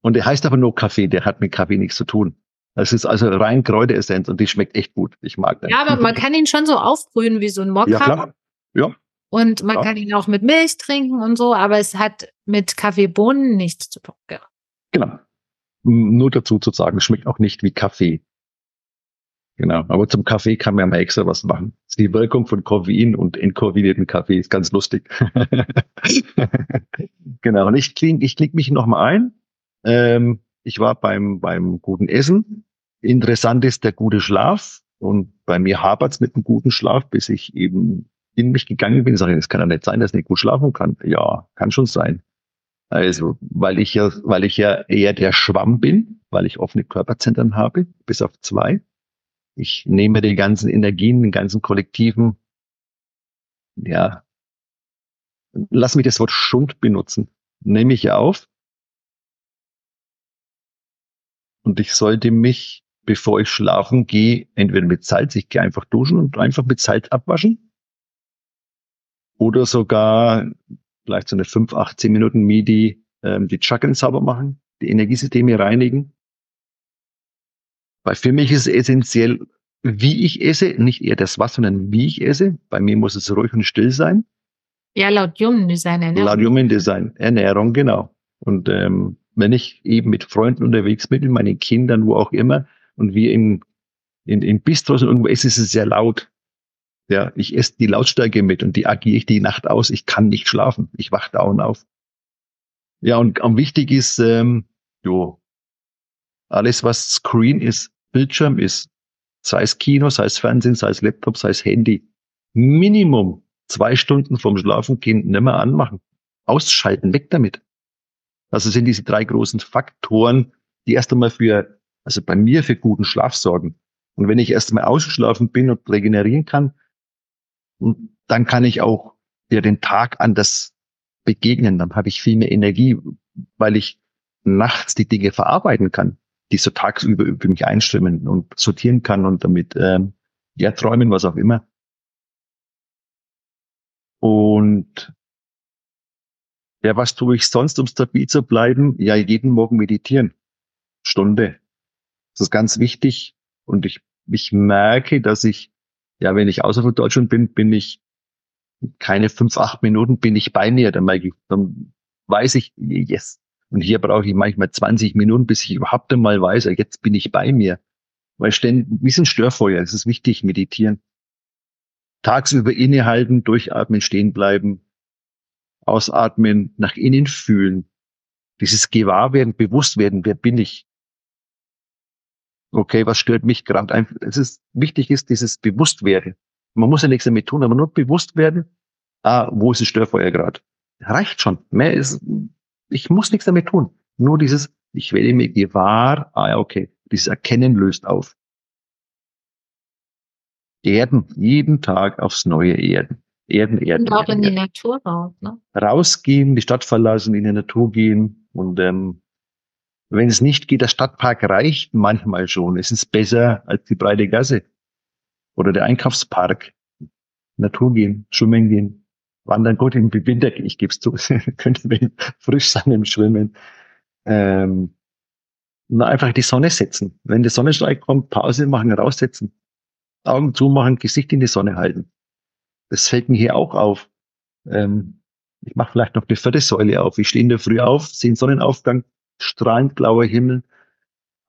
Und der heißt aber nur Kaffee, der hat mit Kaffee nichts zu tun. Das ist also rein Kräuteressenz und die schmeckt echt gut. Ich mag den. Ja, aber man kann ihn schon so aufbrühen wie so ein Mokka. Ja. Ja. Und man ja. kann ihn auch mit Milch trinken und so, aber es hat mit Kaffeebohnen nichts zu tun. Genau. Nur dazu zu sagen, es schmeckt auch nicht wie Kaffee. Genau. Aber zum Kaffee kann man ja mal extra was machen. Die Wirkung von Koffein und entkoffeinierten Kaffee ist ganz lustig. genau. Und ich klinge ich kling mich nochmal ein. Ähm, ich war beim, beim guten Essen. Interessant ist der gute Schlaf. Und bei mir hapert's mit einem guten Schlaf, bis ich eben in mich gegangen bin, sage ich, das kann ja nicht sein, dass ich nicht gut schlafen kann. Ja, kann schon sein. Also, weil ich ja, weil ich ja eher der Schwamm bin, weil ich offene Körperzentren habe, bis auf zwei. Ich nehme die ganzen Energien, den ganzen Kollektiven, ja, lass mich das Wort Schund benutzen. Nehme ich auf. Und ich sollte mich, bevor ich schlafen gehe, entweder mit Salz, ich gehe einfach duschen und einfach mit Salz abwaschen oder sogar vielleicht so eine 5, 8, 10 Minuten MIDI ähm, die Chakren sauber machen, die Energiesysteme reinigen. Weil für mich ist es essentiell, wie ich esse, nicht eher das was, sondern wie ich esse. Bei mir muss es ruhig und still sein. Ja, laut Human Design Ernährung. Laut Human Design Ernährung, genau. Und ähm, wenn ich eben mit Freunden unterwegs bin, mit meinen Kindern, wo auch immer, und wir in, in, in Bistros und irgendwo essen, ist es sehr laut. Ja, ich esse die Lautstärke mit und die agiere ich die Nacht aus. Ich kann nicht schlafen. Ich wach dauernd auf. Ja, und am wichtig ist, ähm, jo, alles was Screen ist, Bildschirm ist, sei es Kino, sei es Fernsehen, sei es Laptop, sei es Handy, Minimum zwei Stunden vorm Schlafengehen nicht mehr anmachen. Ausschalten, weg damit. Also sind diese drei großen Faktoren, die erst einmal für, also bei mir für guten Schlaf sorgen. Und wenn ich erst einmal ausgeschlafen bin und regenerieren kann, und dann kann ich auch ja, den Tag anders begegnen. Dann habe ich viel mehr Energie, weil ich nachts die Dinge verarbeiten kann, die so tagsüber über mich einströmen und sortieren kann und damit ähm, ja träumen, was auch immer. Und ja, was tue ich sonst, um stabil zu bleiben? Ja, jeden Morgen meditieren. Stunde. Das ist ganz wichtig. Und ich, ich merke, dass ich ja, wenn ich außer von Deutschland bin, bin ich keine fünf, acht Minuten bin ich bei mir. Dann, dann weiß ich, yes. Und hier brauche ich manchmal 20 Minuten, bis ich überhaupt einmal weiß, jetzt bin ich bei mir. Weil ständig, wie ein Störfeuer, es ist wichtig, meditieren. Tagsüber innehalten, durchatmen, stehen bleiben, ausatmen, nach innen fühlen. Dieses Gewahrwerden, Bewusstwerden, wer bin ich? Okay, was stört mich gerade? Es ist wichtig ist dieses Bewusstwerden. Man muss ja nichts damit tun, aber nur bewusst werden, ah, wo ist das Störfeuer gerade? Reicht schon. Mehr ist, ich muss nichts damit tun. Nur dieses, ich werde mir gewahr, ah ja, okay, dieses Erkennen löst auf. Erden, jeden Tag aufs neue Erden. Erden, Erden. Und auch in die Natur raus, ne? Rausgehen, die Stadt verlassen, in die Natur gehen und ähm, wenn es nicht geht, der Stadtpark reicht manchmal schon. Es ist besser als die breite Gasse oder der Einkaufspark. Natur gehen, schwimmen gehen, wandern. Gut, im Winter, ich gebe es zu, könnte man frisch sein im Schwimmen. Ähm, nur einfach die Sonne setzen. Wenn der Sonnenstreik kommt, Pause machen, raussetzen. Augen zumachen, Gesicht in die Sonne halten. Das fällt mir hier auch auf. Ähm, ich mache vielleicht noch die vierte Säule auf. Ich stehe in der Früh auf, sehe den Sonnenaufgang, strahlend blauer Himmel.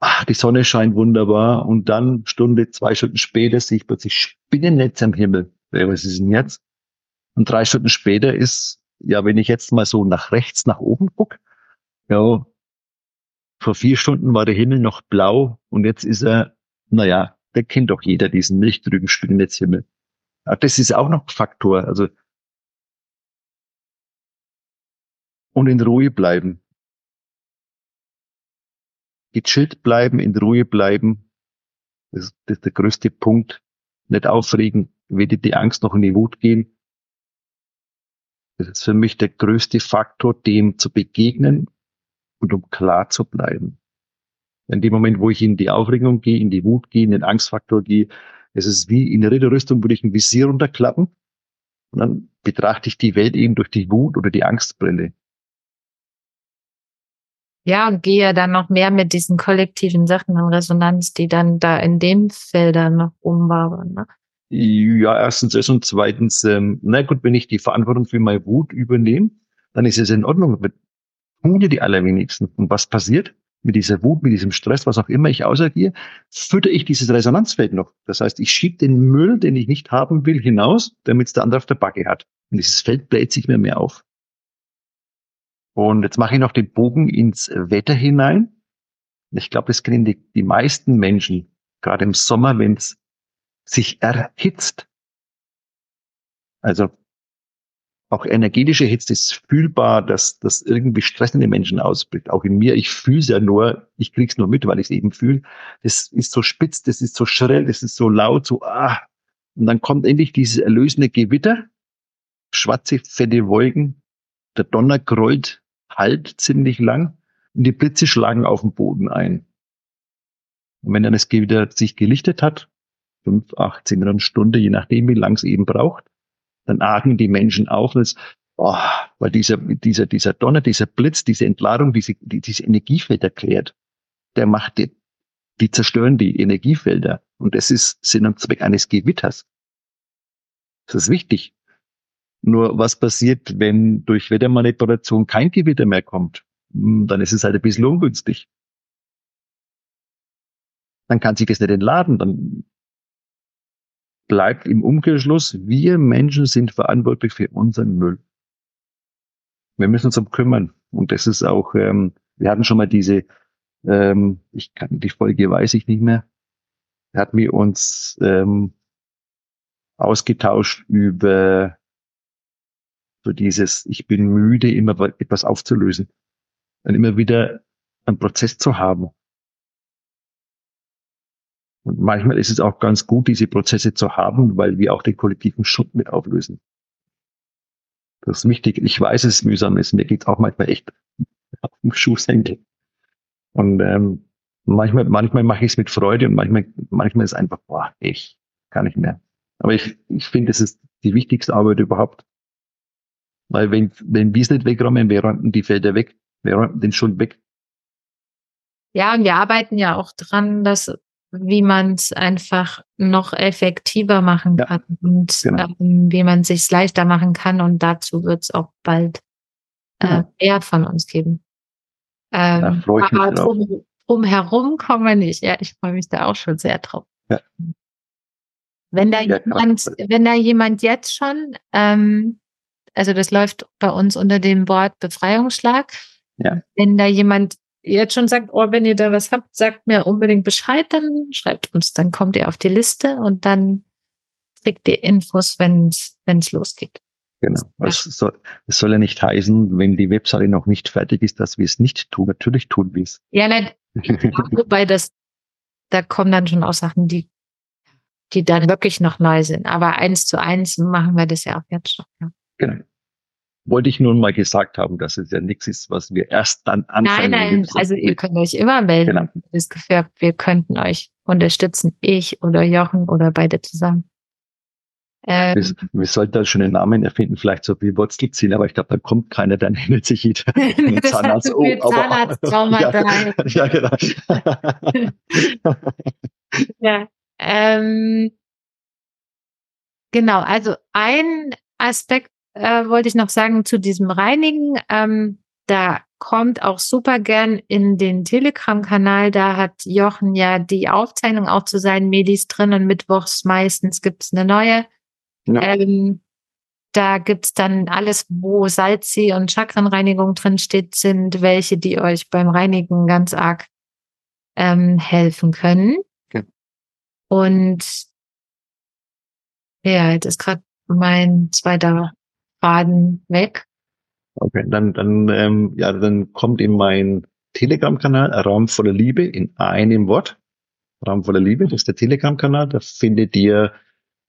Ach, die Sonne scheint wunderbar. Und dann Stunde, zwei Stunden später sehe ich plötzlich Spinnennetz am Himmel. Was ist denn jetzt? Und drei Stunden später ist, ja, wenn ich jetzt mal so nach rechts, nach oben gucke, ja, vor vier Stunden war der Himmel noch blau und jetzt ist er, naja, der kennt doch jeder diesen milchtrüben Spinnennetzhimmel. Ja, das ist auch noch ein Faktor. Also, und in Ruhe bleiben. Gechillt bleiben, in Ruhe bleiben. Das, das ist der größte Punkt. Nicht aufregen, weder die Angst noch in die Wut gehen. Das ist für mich der größte Faktor, dem zu begegnen und um klar zu bleiben. In dem Moment, wo ich in die Aufregung gehe, in die Wut gehe, in den Angstfaktor gehe, es ist wie in der Ritterrüstung, würde ich ein Visier runterklappen und dann betrachte ich die Welt eben durch die Wut oder die Angstbrille. Ja, und gehe dann noch mehr mit diesen kollektiven Sachen in Resonanz, die dann da in dem Felder noch rumwabern. Ne? Ja, erstens das und zweitens, ähm, na gut, wenn ich die Verantwortung für meine Wut übernehme, dann ist es in Ordnung. Tun ja die allerwenigsten. Und was passiert? Mit dieser Wut, mit diesem Stress, was auch immer ich ausagiere, fütter ich dieses Resonanzfeld noch. Das heißt, ich schiebe den Müll, den ich nicht haben will, hinaus, damit es der andere auf der Backe hat. Und dieses Feld bläht sich mir mehr auf. Und jetzt mache ich noch den Bogen ins Wetter hinein. Ich glaube, das kennen die, die meisten Menschen, gerade im Sommer, wenn es sich erhitzt. Also auch energetische Hitze ist fühlbar, dass das irgendwie Stress in den Menschen ausbricht. Auch in mir, ich fühle es ja nur, ich krieg's nur mit, weil ich es eben fühle. Das ist so spitz, das ist so schrill, das ist so laut, so ah. Und dann kommt endlich dieses erlösende Gewitter, schwarze, fette Wolken, der Donner grollt halt ziemlich lang und die Blitze schlagen auf den Boden ein. Und wenn dann das Gewitter sich gelichtet hat, fünf, acht, zehn Minuten, Stunde, je nachdem, wie lang es eben braucht, dann atmen die Menschen auf es, oh, weil dieser, dieser, dieser Donner, dieser Blitz, diese Entladung, diese, die, diese Energiefeld erklärt, der macht die, die zerstören die Energiefelder. Und das ist Sinn und Zweck eines Gewitters. Das ist wichtig. Nur was passiert, wenn durch Wettermanipulation kein Gewitter mehr kommt? Hm, dann ist es halt ein bisschen ungünstig. Dann kann sich das nicht entladen. Dann bleibt im Umkehrschluss, wir Menschen sind verantwortlich für unseren Müll. Wir müssen uns um kümmern. Und das ist auch, ähm, wir hatten schon mal diese, ähm, ich kann die Folge weiß ich nicht mehr, hatten wir uns ähm, ausgetauscht über so dieses, ich bin müde, immer etwas aufzulösen und immer wieder einen Prozess zu haben. Und manchmal ist es auch ganz gut, diese Prozesse zu haben, weil wir auch den kollektiven Schutz mit auflösen. Das ist wichtig. Ich weiß, es ist mühsam ist. Mir geht es auch manchmal echt auf den Schuhsenkel. Und ähm, manchmal, manchmal mache ich es mit Freude und manchmal, manchmal ist einfach, boah, ich kann nicht mehr. Aber ich, ich finde, es ist die wichtigste Arbeit überhaupt. Weil wenn, wenn wir es nicht wegräumen, wir räumen die Felder weg, wir räumen den Schuld weg. Ja, und wir arbeiten ja auch dran, dass wie man es einfach noch effektiver machen ja, kann und genau. ähm, wie man sich leichter machen kann. Und dazu wird es auch bald äh, ja. mehr von uns geben. Ähm, aber drum, drumherum kommen wir nicht. Ja, ich freue mich da auch schon sehr drauf. Ja. Wenn da jemand, wenn da jemand jetzt schon, ähm, also das läuft bei uns unter dem Wort Befreiungsschlag. Ja. Wenn da jemand jetzt schon sagt, oh, wenn ihr da was habt, sagt mir unbedingt Bescheid, dann schreibt uns, dann kommt ihr auf die Liste und dann kriegt ihr Infos, wenn es losgeht. Genau. Es soll, es soll ja nicht heißen, wenn die Webseite noch nicht fertig ist, dass wir es nicht tun. Natürlich tun wir es. Ja, nein, wobei das, da kommen dann schon auch Sachen, die, die dann wirklich noch neu sind. Aber eins zu eins machen wir das ja auch jetzt schon. Ja. Genau wollte ich nur mal gesagt haben, dass es ja nichts ist, was wir erst dann anfangen. Nein, nein, also ihr könnt euch immer melden. Genau. Das Gefühl, wir könnten euch unterstützen, ich oder Jochen oder beide zusammen. Ähm, wir, wir sollten da schon einen Namen erfinden, vielleicht so wie Wurzelziel, aber ich glaube, da kommt keiner, dann erinnert sich jeder. das Zahnarzt, oh, Zahnarzt ja, ja, genau. ja, ähm, genau, also ein Aspekt äh, wollte ich noch sagen zu diesem Reinigen. Ähm, da kommt auch super gern in den Telegram-Kanal. Da hat Jochen ja die Aufzeichnung auch zu seinen Medis drin und mittwochs meistens gibt's eine neue. Ja. Ähm, da gibt's dann alles, wo Salzi und Chakrenreinigung drin steht, sind welche, die euch beim Reinigen ganz arg ähm, helfen können. Und ja, jetzt ist gerade mein zweiter Faden weg. Okay, dann, dann, ähm, ja, dann kommt eben mein Telegram-Kanal Raum voller Liebe in einem Wort. Raum voller Liebe, das ist der Telegram-Kanal. Da findet ihr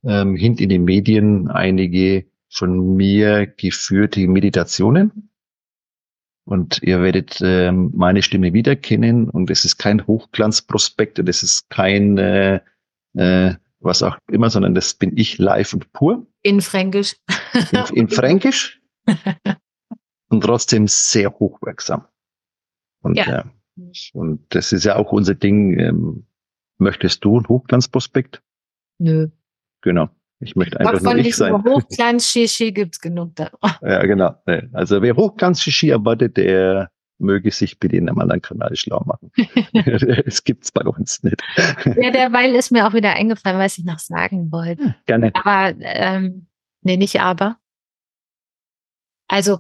ähm, hint in den Medien einige von mir geführte Meditationen. Und ihr werdet ähm, meine Stimme wiederkennen. Und es ist kein Hochglanzprospekt und es ist kein äh, äh, was auch immer, sondern das bin ich live und pur. In Fränkisch. In, in Fränkisch. und trotzdem sehr hochwirksam. Und, ja. äh, und das ist ja auch unser Ding. Ähm, möchtest du ein Hochglanzprospekt? Nö. Genau. Ich möchte einfach nur ich sein. Hochglanz-Shishi gibt's genug da. Ja, genau. Also wer Hochglanz-Shishi erwartet, der möge sich bitte in einem anderen Kanal schlau machen. Es gibt's bei uns nicht. Ja, derweil ist mir auch wieder eingefallen, was ich noch sagen wollte. Gerne. Aber, ähm, nee, nicht aber. Also,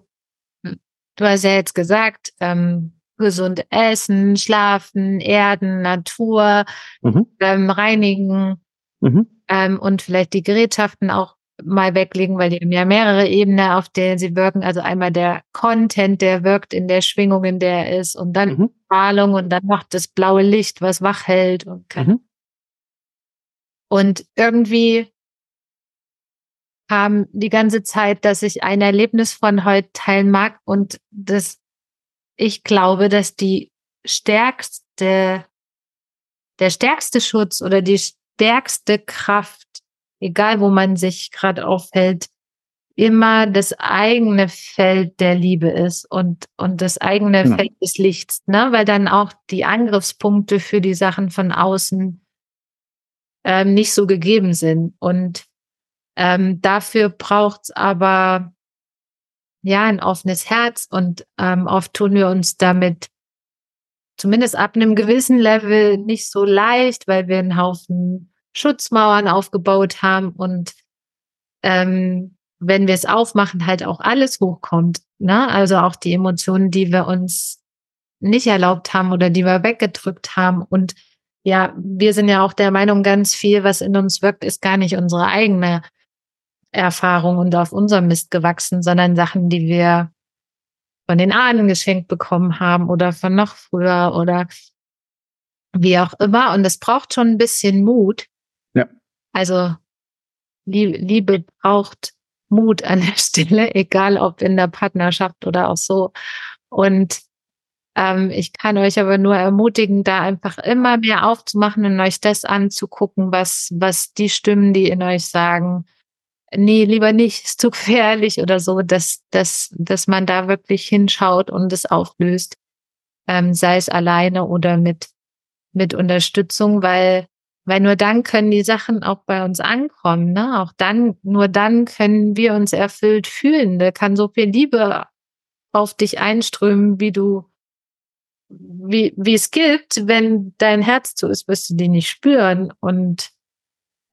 du hast ja jetzt gesagt, ähm, gesund essen, schlafen, erden, Natur, mhm. ähm, reinigen mhm. ähm, und vielleicht die Gerätschaften auch mal weglegen, weil die haben ja mehrere Ebenen, auf denen sie wirken. Also einmal der Content, der wirkt in der Schwingung, in der er ist, und dann mhm. Strahlung und dann noch das blaue Licht, was wach hält und kann. Mhm. Und irgendwie kam die ganze Zeit, dass ich ein Erlebnis von heute teilen mag und das ich glaube, dass die stärkste, der stärkste Schutz oder die stärkste Kraft, egal wo man sich gerade aufhält, immer das eigene Feld der Liebe ist und, und das eigene ja. Feld des Lichts, ne? weil dann auch die Angriffspunkte für die Sachen von außen ähm, nicht so gegeben sind. Und ähm, dafür braucht's aber ja, ein offenes Herz und ähm, oft tun wir uns damit zumindest ab einem gewissen Level nicht so leicht, weil wir einen Haufen Schutzmauern aufgebaut haben und ähm, wenn wir es aufmachen, halt auch alles hochkommt. Ne? Also auch die Emotionen, die wir uns nicht erlaubt haben oder die wir weggedrückt haben. Und ja, wir sind ja auch der Meinung, ganz viel, was in uns wirkt, ist gar nicht unsere eigene Erfahrung und auf unserem Mist gewachsen, sondern Sachen, die wir von den Ahnen geschenkt bekommen haben oder von noch früher oder wie auch immer. Und es braucht schon ein bisschen Mut. Also Liebe braucht Mut an der Stelle, egal ob in der Partnerschaft oder auch so. Und ähm, ich kann euch aber nur ermutigen, da einfach immer mehr aufzumachen und euch das anzugucken, was, was die Stimmen, die in euch sagen, nee, lieber nicht, ist zu gefährlich oder so, dass, dass, dass man da wirklich hinschaut und es auflöst, ähm, sei es alleine oder mit, mit Unterstützung, weil, weil nur dann können die Sachen auch bei uns ankommen, ne? Auch dann, nur dann können wir uns erfüllt fühlen. Da kann so viel Liebe auf dich einströmen, wie du, wie, wie es gibt, wenn dein Herz zu ist, wirst du die nicht spüren. Und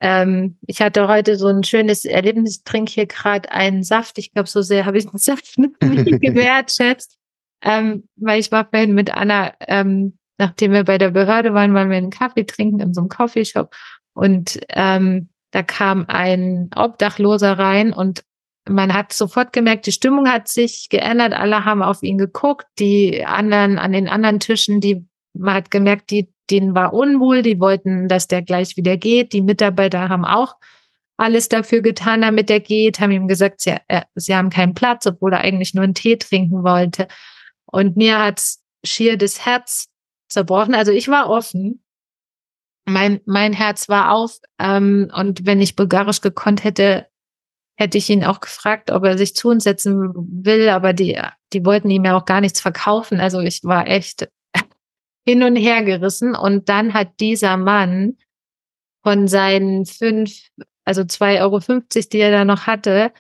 ähm, ich hatte heute so ein schönes Erlebnis, ich trinke hier gerade einen Saft. Ich glaube, so sehr habe ich den Saft nie gewertschätzt. Ähm, weil ich war vorhin mit Anna, ähm, nachdem wir bei der Behörde waren, waren wir einen Kaffee trinken in so einem Coffeeshop. Und ähm, da kam ein Obdachloser rein und man hat sofort gemerkt, die Stimmung hat sich geändert. Alle haben auf ihn geguckt. Die anderen an den anderen Tischen, die man hat gemerkt, die denen war unwohl, die wollten, dass der gleich wieder geht. Die Mitarbeiter haben auch alles dafür getan, damit er geht, haben ihm gesagt, sie, äh, sie haben keinen Platz, obwohl er eigentlich nur einen Tee trinken wollte. Und mir hat's schier das Herz zerbrochen. Also ich war offen. Mein, mein Herz war auf. Ähm, und wenn ich bulgarisch gekonnt hätte, hätte ich ihn auch gefragt, ob er sich zu uns setzen will. Aber die, die wollten ihm ja auch gar nichts verkaufen. Also ich war echt hin und her gerissen. Und dann hat dieser Mann von seinen fünf, also zwei Euro, fünfzig, die er da noch hatte,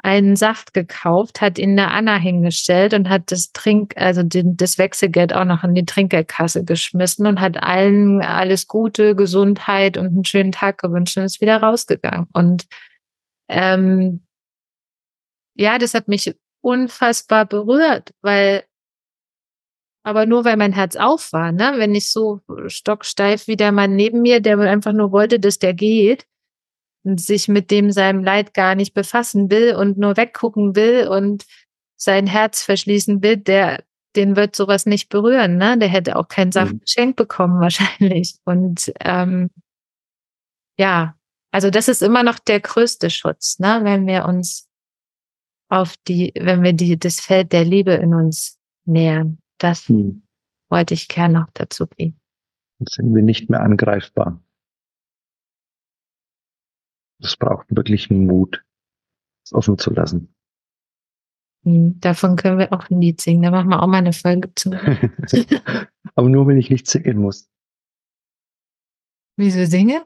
einen Saft gekauft, hat ihn der Anna hingestellt und hat das Trink, also den, das Wechselgeld auch noch in die Trinkgeldkasse geschmissen und hat allen alles Gute, Gesundheit und einen schönen Tag gewünscht und ist wieder rausgegangen. Und ähm, ja, das hat mich unfassbar berührt, weil aber nur weil mein Herz auf war, ne? Wenn ich so stocksteif wie der Mann neben mir, der einfach nur wollte, dass der geht sich mit dem seinem Leid gar nicht befassen will und nur weggucken will und sein Herz verschließen will, der den wird sowas nicht berühren, ne? Der hätte auch kein Saft mhm. geschenkt bekommen wahrscheinlich. Und ähm, ja, also das ist immer noch der größte Schutz, ne? Wenn wir uns auf die, wenn wir die, das Feld der Liebe in uns nähern. Das mhm. wollte ich gerne noch dazu geben. Dann sind wir nicht mehr angreifbar. Das braucht wirklich Mut, es offen zu lassen. Hm, davon können wir auch ein Lied singen. Da machen wir auch mal eine Folge zu. Aber nur, wenn ich nicht singen muss. Wieso singen?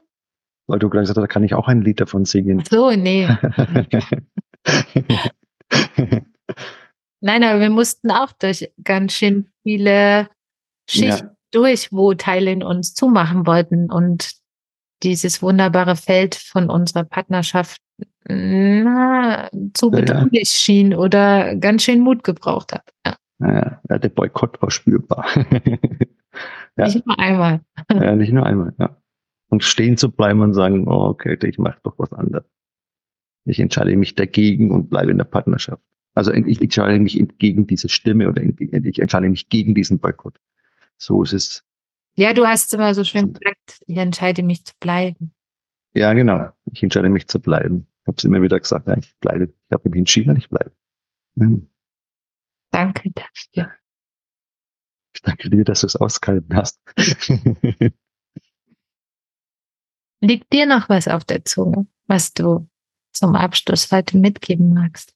Weil du gerade gesagt hast, da kann ich auch ein Lied davon singen. Ach so, nee. Nein, aber wir mussten auch durch ganz schön viele Schichten ja. durch, wo Teile in uns zumachen wollten und dieses wunderbare Feld von unserer Partnerschaft na, zu bedrohlich ja, ja. schien oder ganz schön Mut gebraucht hat. Ja, ja der Boykott war spürbar. nicht nur einmal. ja, nicht nur einmal, ja. Und stehen zu bleiben und sagen, oh, okay, ich mache doch was anderes. Ich entscheide mich dagegen und bleibe in der Partnerschaft. Also ich entscheide mich gegen diese Stimme oder ich entscheide mich gegen diesen Boykott. So ist es. Ja, du hast immer so schön gesagt, ich entscheide mich zu bleiben. Ja, genau. Ich entscheide mich zu bleiben. Ich habe es immer wieder gesagt, ja, ich bleibe. Ich habe mich entschieden, ich bleibe. Mhm. Danke dafür. Ich danke dir, dass du es ausgehalten hast. Liegt dir noch was auf der Zunge, was du zum Abschluss heute mitgeben magst?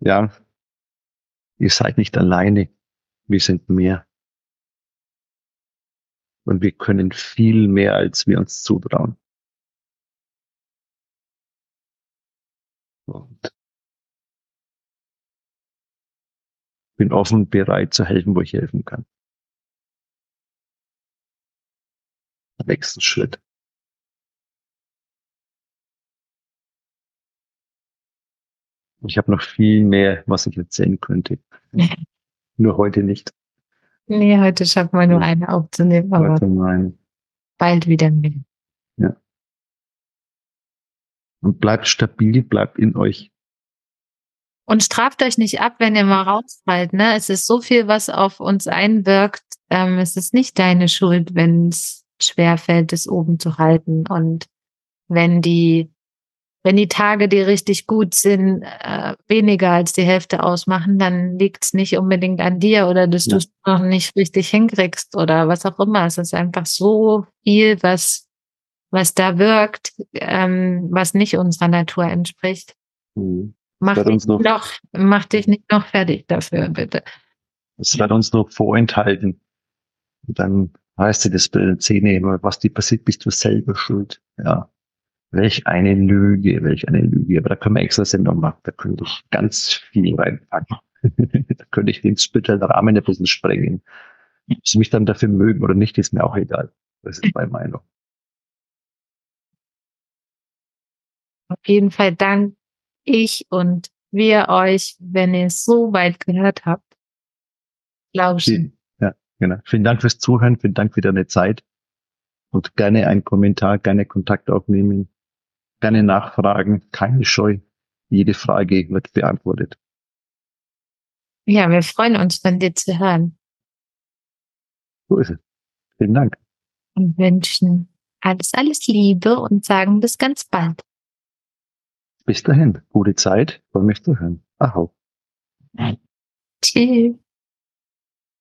Ja, ihr seid nicht alleine. Wir sind mehr. Und wir können viel mehr, als wir uns zutrauen. Und bin offen, bereit zu helfen, wo ich helfen kann. Nächsten Schritt. Ich habe noch viel mehr, was ich erzählen könnte. Nur heute nicht. Nee, heute schaffen wir nur eine aufzunehmen, aber heute bald wieder mehr. Ja. Und bleibt stabil, bleibt in euch. Und straft euch nicht ab, wenn ihr mal rausfallt. Ne? Es ist so viel, was auf uns einwirkt. Ähm, es ist nicht deine Schuld, wenn es schwerfällt, es oben zu halten. Und wenn die wenn die Tage, die richtig gut sind, äh, weniger als die Hälfte ausmachen, dann liegt es nicht unbedingt an dir oder dass ja. du es noch nicht richtig hinkriegst oder was auch immer. Es ist einfach so viel, was, was da wirkt, ähm, was nicht unserer Natur entspricht. Mhm. Mach, dich noch, noch, mach dich nicht noch fertig dafür, bitte. Es wird uns noch vorenthalten. Und dann heißt es das Zähne, was dir passiert, bist du selber schuld. Ja. Welch eine Lüge, welch eine Lüge. Aber da können wir extra Sendung machen. Da könnte ich ganz viel reinpacken. da könnte ich den Rahmen ein bisschen sprengen. Ob sie mich dann dafür mögen oder nicht, ist mir auch egal. Das ist meine Meinung. Auf jeden Fall danke ich und wir euch, wenn ihr es so weit gehört habt. Lauschen. Ja, genau. Vielen Dank fürs Zuhören, vielen Dank für deine Zeit und gerne einen Kommentar, gerne Kontakt aufnehmen gerne nachfragen, keine Scheu. Jede Frage wird beantwortet. Ja, wir freuen uns, von dir zu hören. So ist es. Vielen Dank. Und wünschen alles, alles Liebe und sagen bis ganz bald. Bis dahin. Gute Zeit. Freue mich zu hören. Ahau. Tschüss.